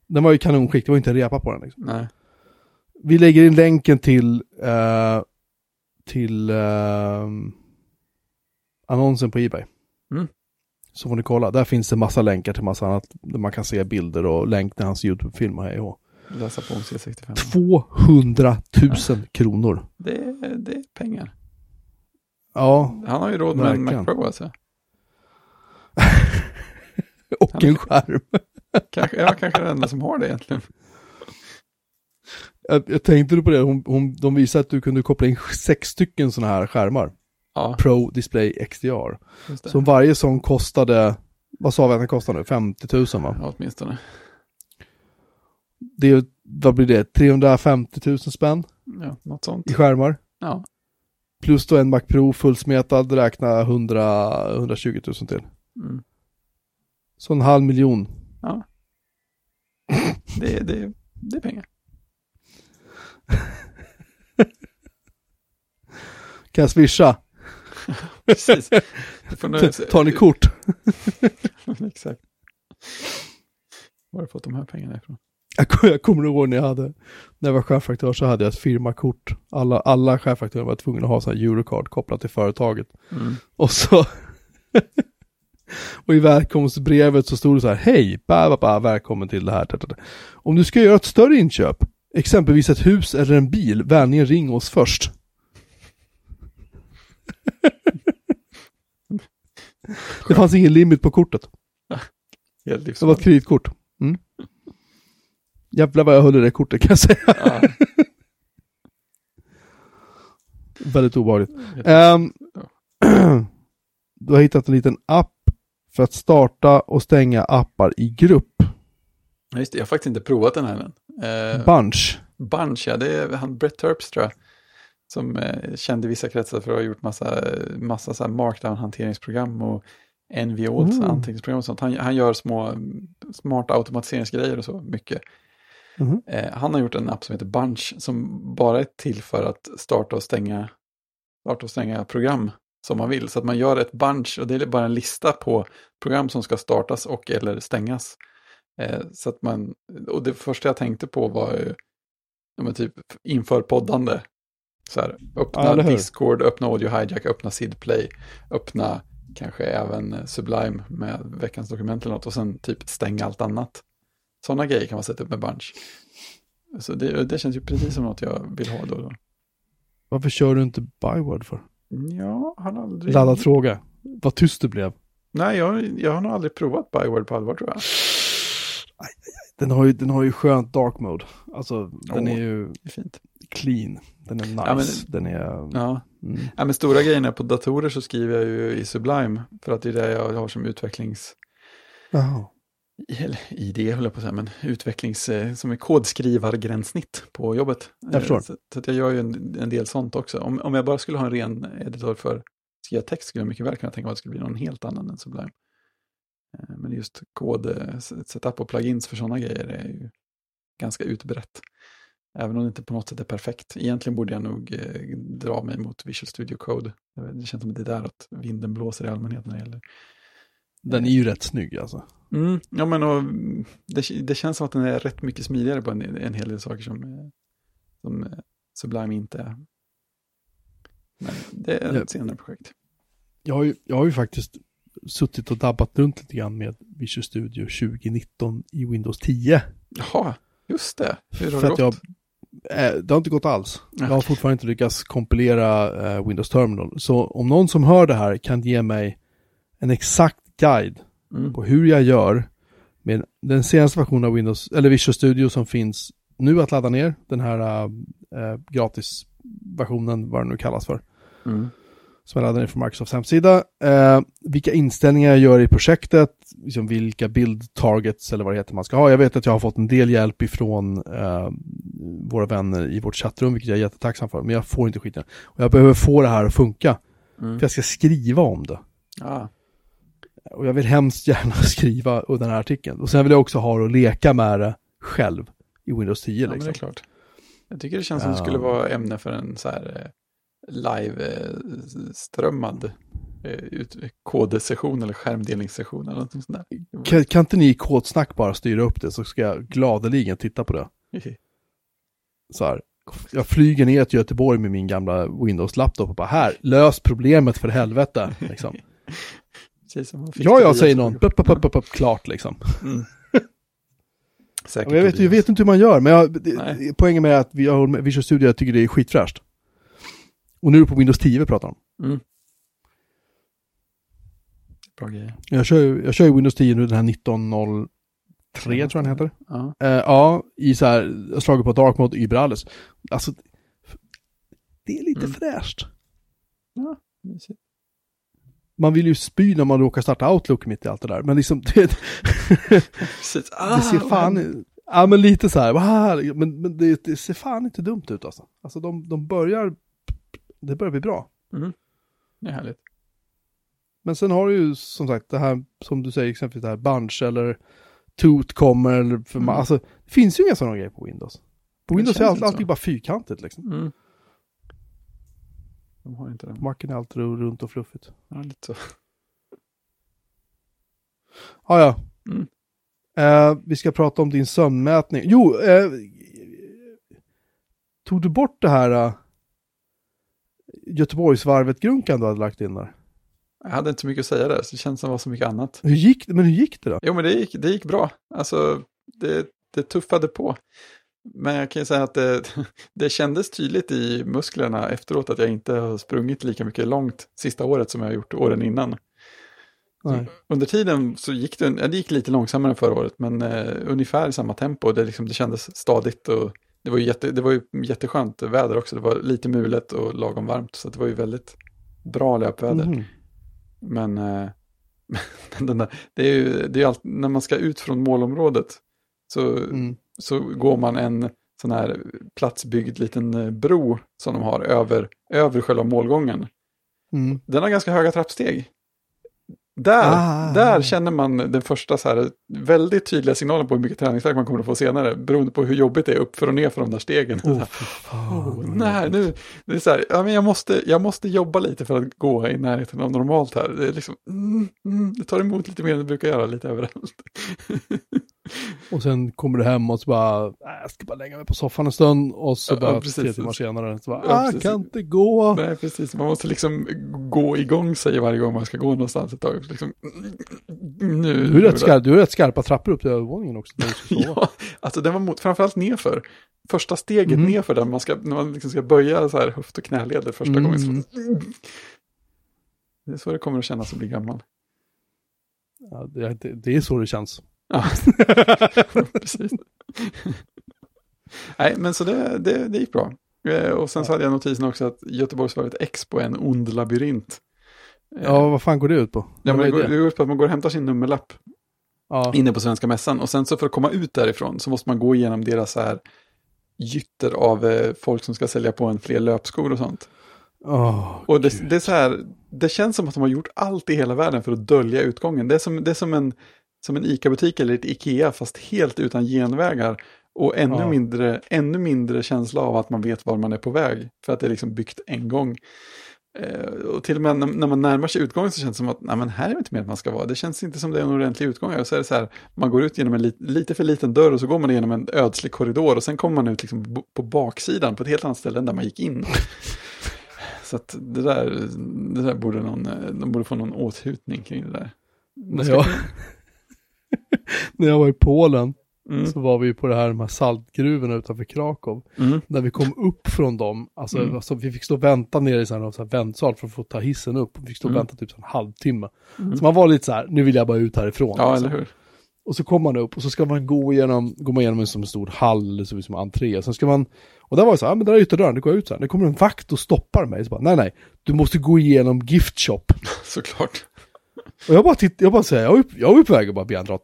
Den var ju kanonskick, det var inte en repa på den liksom. Nej. Vi lägger in länken till, eh, till eh, annonsen på Ebay. Mm. Så får ni kolla, där finns det massa länkar till massa annat, där man kan se bilder och länk till hans YouTube-film och hej och. Läsa på om C65. 200 000 kronor. Det, det är pengar. Ja, Han har ju råd med en Verkligen. Mac Pro alltså. <laughs> och en skärm. Kanske, ja, kanske den enda som har det egentligen. Jag, jag tänkte på det, hon, hon, de visade att du kunde koppla in sex stycken sådana här skärmar. Ja, Pro Display XDR. Så varje sån kostade, vad sa vi att den kostade nu? 50 000 va? Ja, åtminstone. Det är, vad blir det? 350 000 spänn Ja, något sånt. i skärmar. Ja, Plus då en Mac Pro fullsmetad, räkna 100, 120 000 till. mm. Så en halv miljon. <laughs> det, det, det är pengar. <laughs> Kan jag swisha? <laughs> Precis. Tar ni kort? Exakt. Var har du fått de här pengarna ifrån? Jag, kom- jag kommer ihåg när jag hade, när jag var chefredaktör så hade jag ett firmakort. Alla, alla chefredaktörer var tvungna att ha så här Eurocard kopplat till företaget. Mm. Och så... <laughs> och i välkomstbrevet så stod det så här, hej, ba, ba, ba, välkommen till det här. Om du ska göra ett större inköp, exempelvis ett hus eller en bil, vänligen ring oss först. <laughs> det fanns ingen limit på kortet. <laughs> Helt Det var ett kreditkort. Mm. Jävlar vad jag höll i det kortet kan jag säga. Ja, <laughs> Väldigt obehagligt. Ehm, <clears throat> du har hittat en liten app för att starta och stänga appar i grupp. Ja, just det, jag har faktiskt inte provat den här än. Eh, Bunch. Bunch, ja, det är han Brett Terps tror jag. Som eh, kände vissa kretsar för att ha gjort massa, massa så markdown-hanteringsprogram och NVO, Mm. mm. anteckningsprogram och sånt. Han, han gör små mm, smarta automatiseringsgrejer och så mycket. Eh, han har gjort en app som heter Bunch som bara är till för att starta och stänga, starta och stänga program som man vill. Så att man gör ett bunch och det är bara en lista på program som ska startas och eller stängas. Eh, så att man, och det första jag tänkte på var ju, ja, typ inför poddande. Så här, öppna Ja? Discord, öppna Audio Hijack, öppna Sidplay, öppna kanske även Sublime med veckans dokument eller något och sen typ stänga allt annat. Sådana grejer kan man sätta upp med Bunch. Så det, det känns ju precis som något jag vill ha då. då. Varför kör du inte Byword för? Ja, han har aldrig... Laddad fråga. Vad tyst du blev. Nej, jag, jag har nog aldrig provat Byword på allvar tror jag. Den har ju, den har ju skönt dark mode. Alltså, den är ju är fint. clean. Den är nice. Ja, men- Den är... Ja. Mm. ja, men stora grejen är på datorer så skriver jag ju i Sublime. För att det är det jag har som utvecklings... Jaha. ID höll jag på att säga, men utvecklings... eh, Som är kodskrivargränssnitt på jobbet. Jag förstår. Eh, Så, så att jag gör ju en, en del sånt också. Om, om jag bara skulle ha en ren editor för skriva text skulle jag mycket väl kunna tänka mig att det skulle bli någon helt annan än Sublime. Eh, Men just kod, setup och plugins för sådana grejer är ju ganska utbrett. Även om det inte på något sätt är perfekt. Egentligen borde jag nog eh, dra mig mot Visual Studio Code. Det känns som att det är där att vinden blåser i allmänhet när det gäller. Den är ju rätt snygg alltså. Mm, ja, men och, det, det känns som att den är rätt mycket smidigare på en, en hel del saker som, som Sublime inte är. Men det är ett senare projekt. Jag har, ju, jag har ju faktiskt suttit och dabbat runt lite grann med Visual Studio 2019 i Windows 10. Jaha, just det. Hur har För det att jag, gått? eh, det har inte gått alls. Jag har fortfarande inte lyckats kompilera eh, Windows Terminal. Så om någon som hör det här kan ge mig en exakt guide Mm. på hur jag gör med den senaste versionen av Windows, eller Visual Studio som finns nu att ladda ner, den här äh, gratisversionen, vad den nu kallas för, Mm. som jag laddar ner från Microsofts hemsida. Eh, vilka inställningar jag gör i projektet, liksom vilka build targets eller vad det heter man ska ha. Jag vet att jag har fått en del hjälp ifrån eh, våra vänner i vårt chattrum, vilket jag är jättetacksam för, men jag får inte skiten. Och jag behöver få det här att funka, Mm. för jag ska skriva om det. Ja, Och jag vill hemskt gärna <laughs> skriva den här artikeln. Och sen vill jag också ha att leka med det själv i Windows 10. ja men det liksom. är klart. Jag tycker det känns som det skulle vara ämne för en så här eh, live-strömmad eh, ut- kodsession eller skärmdelningssession eller något sånt där. kan, kan inte ni i kodsnack bara styra upp det så ska jag gladeligen titta på det. Så här. Jag flyger ner till Göteborg med min gamla Windows-laptop och bara här, lös problemet för helvete. Liksom. <laughs> Precis som man fick Ja, via säger någon, upp, upp, upp, upp, klart liksom. Mm. <laughs> Säkert. Jag vet, jag vet inte hur man gör, men jag, Nej. poängen med att vi har med Visual Studio, jag tycker det är skitfräscht. Och nu är det på Windows 10 vi pratar om. Mm. Bra grejer. Jag kör, ju- jag kör ju Windows 10 nu, den här 1903 tror jag den heter. Ja. Eh, ja, i så här, jag slagit på Dark Mode Ibrales. Alltså, det är lite Mm. fräscht. ja, mysigt. Man vill ju spy när man råkar starta Outlook mitt i allt det där. Men liksom, <laughs> det. Ah, det ser vad fan, ja men lite så här, "Wow", men, men det, det ser fan inte dumt ut alltså. Alltså de, de börjar, det börjar bli bra. Det är härligt. Men sen har du ju som sagt det här, som du säger, exempelvis det här Bunch eller Toot kommer, eller för Mm. man, alltså det finns ju inga sådana grejer på Windows. På Windows är allt, så. bara fyrkantigt liksom. Mm. De har inte det. På Macen är allt runt och fluffigt. Ja, lite så. Ja, ja. Mm. Eh, vi ska prata om din sömnmätning. Jo, eh, tog du bort det här eh, Göteborgsvarvet-grunkan du hade lagt in där? Jag hade inte så mycket att säga där, så det känns som det var så mycket annat. Hur gick det? Men hur gick det då? Jo, men det gick, det gick bra. Alltså, det, det tuffade på. Men jag kan ju säga att det, <laughs> det kändes tydligt i musklerna efteråt att jag inte har sprungit lika mycket långt sista året som jag har gjort åren innan. Nej. Under tiden så gick det, det gick lite långsammare än förra året, men eh, ungefär i samma tempo. Det, liksom, det kändes stadigt och det var, ju jätte, det var ju jätteskönt väder också. Det var lite mulet och lagom varmt, så det var ju väldigt bra löpväder. Mhm. Men eh, <laughs> men den där, det är ju det är ju allt, när man ska ut från målområdet så, Mm. Så går man en sån här platsbyggd liten eh, bro som de har över, över själva målgången. Mm. Den har ganska höga trappsteg. Där, Ah. där känner man den första så här väldigt tydliga signalen på hur mycket träningsvärk man kommer att få senare. Beroende på hur jobbigt det är upp för och ner för de där stegen. Oh, Så här, fy fan. Oh, nej, nu, det är så här, ja, men jag, måste, jag måste jobba lite för att gå i närheten av normalt här. Det, är liksom, mm, mm, det tar emot lite mer än det brukar göra lite överallt. <laughs> Och sen kommer du hem och så bara, äh, jag ska bara lägga mig på soffan en stund och så Ja, bara precis. tre timmar senare, så bara, Ja, ah, precis. kan inte gå. Nej, precis. Man måste liksom gå igång sig varje gång man ska gå någonstans ett tag. Liksom, nu, Du är, rätt skarp, du är rätt skarpa trappor upp till övervåningen också. <laughs> Ja, alltså den var mot, framförallt nerför. Första steget Mhm. nerför där man ska, när man liksom ska böja så här höft och knäleder första Mm. gången. Så, det är så det kommer att kännas att bli gammal. Ja, det, det är så det känns. Ja, <laughs> precis. Nej, men så det, det, det gick bra. Eh, Och sen så hade jag notisen också att Göteborgsvarvet Expo är en ond labyrint. Eh, Ja, vad fan går det ut på? ja, men det, går, det? går ut på att man går och hämtar sin nummerlapp Ja. inne på Svenska Mässan. Och sen så för att komma ut därifrån så måste man gå igenom deras så här gytter av eh, folk som ska sälja på en fler löpskor och sånt. Åh, Och det, det är så här, det känns som att de har gjort allt i hela världen för att dölja utgången. Det är som, det är som en, som en ICA-butik eller ett IKEA fast helt utan genvägar. Och ännu, Ja. mindre, ännu mindre känsla av att man vet var man är på väg. För att det är liksom byggt en gång. Eh, och till och med när, man närmar sig utgången så känns det som att nej, men här är det inte mer att man ska vara. Det känns inte som det är en ordentlig utgång. Och så är det så här, man går ut genom en lit, lite för liten dörr och så går man igenom en ödslig korridor och sen kommer man ut liksom på baksidan på ett helt annat ställe än där man gick in. Så att det där, det där borde någon, de borde få någon åthutning kring det där. Jag, <laughs> när jag var i Polen Mm, så var vi på det här, de här saltgruvorna utanför Krakow. mm, När vi kom upp från dem, alltså, Mm. alltså vi fick stå och vänta nere i så här, så här väntsal för att få ta hissen upp. Vi fick stå och Mm. vänta typ en halvtimme. mm. Så man var lite så här, nu vill jag bara ut härifrån. Ja, liksom. eller hur? Och så kommer man upp och så ska man gå igenom, går man igenom en som en stor hall, som som entré. Sen ska man, och där var det så här, ja, men där är ytterdörren, det går ut så här. Det kommer en vakt och stoppar mig. Så bara, nej nej, du måste gå igenom gift shop. <laughs> Såklart. Och jag bara titt, jag bara säger, jag upp- jag var på väg att bara be han dra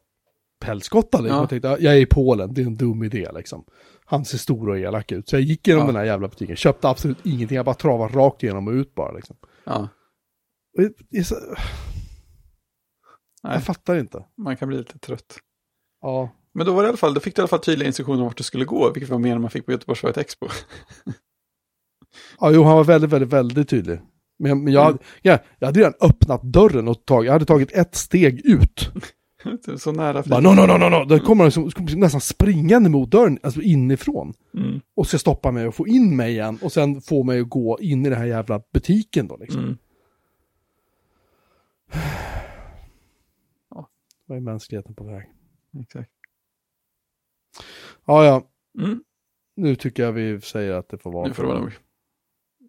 pälskotta liksom. Ja. Jag tänkte, ja, jag är i Polen, det är en dum idé liksom. Han ser stor och elak ut. Så jag gick igenom Ja. den här jävla butiken, köpte absolut ingenting, jag bara travade rakt igenom och ut bara liksom. Ja, det är så, jag fattar inte. man kan bli lite trött. Ja, Men då var det i alla fall, då fick du i alla fall tydliga instruktioner om vart du skulle gå, vilket var mer än man fick på Göteborgsvarvet Expo. <laughs> Ja, jo, han var väldigt, väldigt, väldigt tydlig. Men, men jag, Mm. hade, ja, jag hade redan öppnat dörren och tagit, jag hade tagit ett steg ut. <laughs> Så nära Bara, no, no, no, no, no. Då kommer han liksom, nästan springande mot dörren, alltså inifrån. Mm, Och ska stoppa mig och få in mig igen. Och sen få mig att gå in i den här jävla butiken då liksom. mm. Vad är mänskligheten på väg? Exakt. Ja, ja. Mm, Nu tycker jag vi säger att det får vara. nu får det vara nog.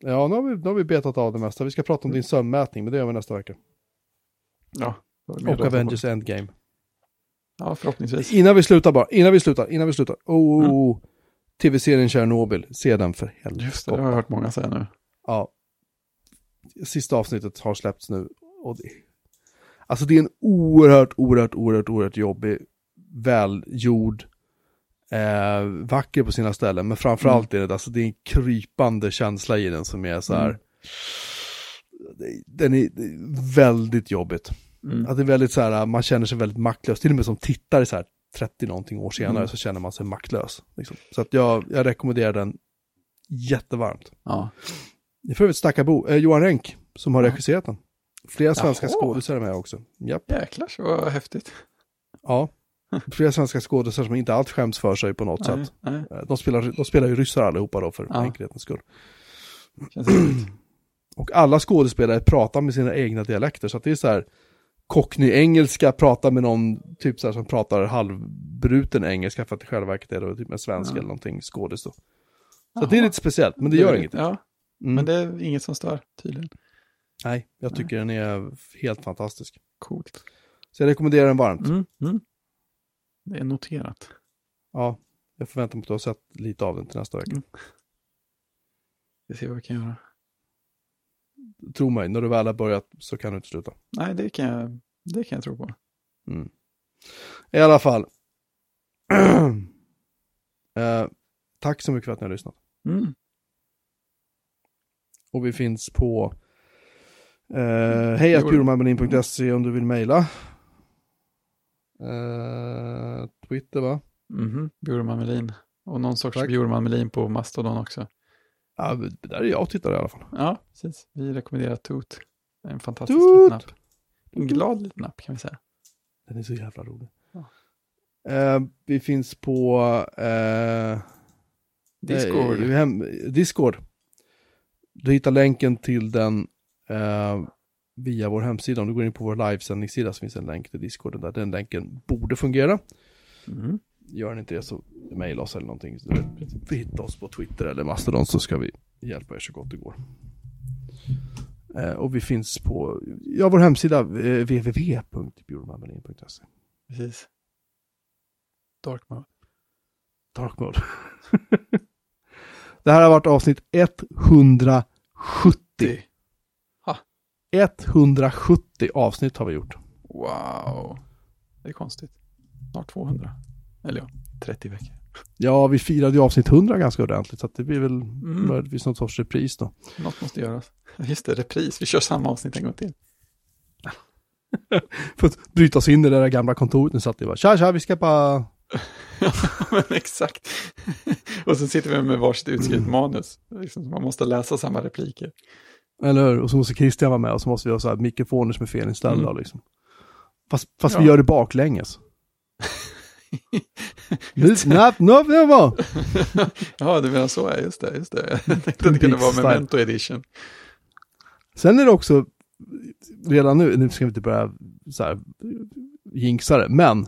Ja, nu har, vi, nu har vi betat av det mesta. Vi ska prata om din sömnmätning, men det gör vi nästa vecka. Ja, Och på. Avengers Endgame. Ja, förhoppningsvis. Innan vi slutar bara, innan vi slutar, innan vi slutar. Oh, Mm. oh. Tv-serien Chernobyl, se den för helvete. Just det, det har jag hört många säga nu. Ja. Sista avsnittet har släppts nu. Och det, alltså det är en oerhört, oerhört, oerhört, oerhört jobbig, välgjord, eh, vacker på sina ställen. Men framförallt är det, alltså det är en krypande känsla i den som är så här. Mm. Det, den är, det är väldigt jobbigt. Mm. Att det är väldigt så här, man känner sig väldigt maktlös. Till och med som tittare så här 30 någonting år senare Mm. så känner man sig maktlös. Liksom. Så att jag, jag rekommenderar den jättevarmt. Ja. Det är för övrigt Stackabo, eh, Johan Renck, som har Ja. regisserat den. Flera svenska skådespelare är med också. Japp. Jäklar så häftigt. Ja. Flera svenska skådespelare som inte alls skäms för sig på något Nej, sätt. nej, Eh, De spelar, de spelar ju ryssar allihopa då för Ja. enkelhetens skull. <clears throat> Och alla skådespelare pratar med sina egna dialekter, så att det är så här cockney-engelska, pratar med någon typ så här som pratar halvbruten engelska för att i själva verket är det typ en svensk Ja. eller någonting skådis då. Så att det är Jaha. lite speciellt, men det gör inget. Ja, Mm. men det är inget som stör tydligen. Nej, jag tycker den är helt fantastisk. Coolt. Så jag rekommenderar den varmt. Mm, mm. Det är noterat. Ja, jag förväntar mig att du har sett lite av den till nästa vecka. Mm. Vi ser vad vi kan göra. Tro mig, när du väl har börjat så kan du inte sluta. Nej, det kan jag, det kan jag tro på. Mm. I alla fall. <clears throat> eh, tack så mycket för att ni har lyssnat. Mm. Och vi finns på eh, hejatbyråmanmelin.se om du vill mejla. Eh, Twitter va? Mhm, Bjurman Melin. Och någon sorts Tack. Bjurman Melin på Mastodon också. Ja, där är jag och tittar i alla fall. Ja, precis. Vi rekommenderar Toot. En fantastisk Toot! liten app. En glad liten app kan vi säga. Den är så jävla rolig. Ja. Eh, vi finns på eh, Discord. eh, hem, Discord. Du hittar länken till den eh, via vår hemsida. Om du går in på vår livesändningssida så finns en länk till Discord. Där den länken borde fungera. Mm. Gör den inte det så mejla oss eller någonting. Så du får hitta oss på Twitter eller Mastodon så ska vi hjälpa er så gott det går. Eh, och vi finns på, ja vår hemsida eh, www.bjurmanmelin.se Precis. Dark mode. Dark mode. <laughs> det här har varit avsnitt 170. Det. 170 avsnitt har vi gjort. Wow. Det är konstigt. Snart 200. Eller ja, 30 veckor. Ja, vi firade ju avsnitt 100 ganska ordentligt så det blir väl Mm. möjligtvis någon sorts repris då. Något måste göras. <laughs> Just det, repris. Vi kör samma avsnitt en gång till. <laughs> För att bryta oss in i det där gamla kontoret. Nu satt vi bara, tja tja, vi ska bara... <laughs> Ja, men exakt. Och så sitter vi med varsitt utskrivet manus. Liksom, man måste läsa samma repliker. Eller hur? Och så måste Christian vara med och så måste vi ha så här mikrofoner som är felinställda Mm. liksom. Fast, fast Ja. vi gör det baklänges. <laughs> Nu, nu, va? <laughs> Ja, du menar så, ja, just det, just det. Jag tänkte att det kunde vara. Memento Edition. Sen är det också, redan nu, nu ska vi inte börja så här jinxa det, men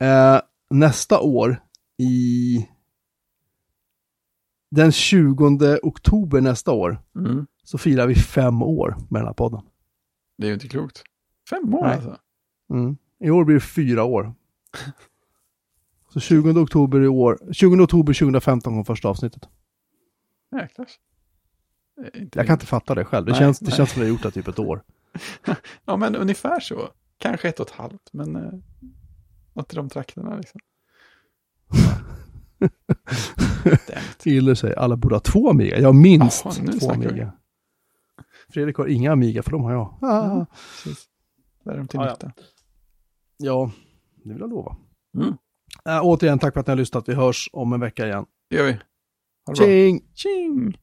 eh, nästa år i den 20 oktober nästa år Mm. Så firar vi fem år med den här podden. Det är ju inte klokt. Fem år Nej. alltså. Mm. I år blir det fyra år. <laughs> Så 20 oktober i år, 20 oktober 2015 kom första avsnittet. Jäklar. Det Jag kan inte fatta det själv. Det, Nej, känns, det nej. känns som att jag har gjort det typ ett år. <laughs> Ja, men ungefär så. Kanske ett och ett halvt, men eh, något i de trakterna liksom. <laughs> Gillar sig, alla borde ha två Amiga. Jag har minst nu två. Amiga. Fredrik har inga Amiga för de har jag. Ah. Ja. Precis. Där är de till Ja, ja. nytta. Ja, det vill jag lova. Mm. Äh, återigen, tack för att ni har lyssnat. Vi hörs om en vecka igen. Det gör vi. Ha det bra. Tjing! Tjing!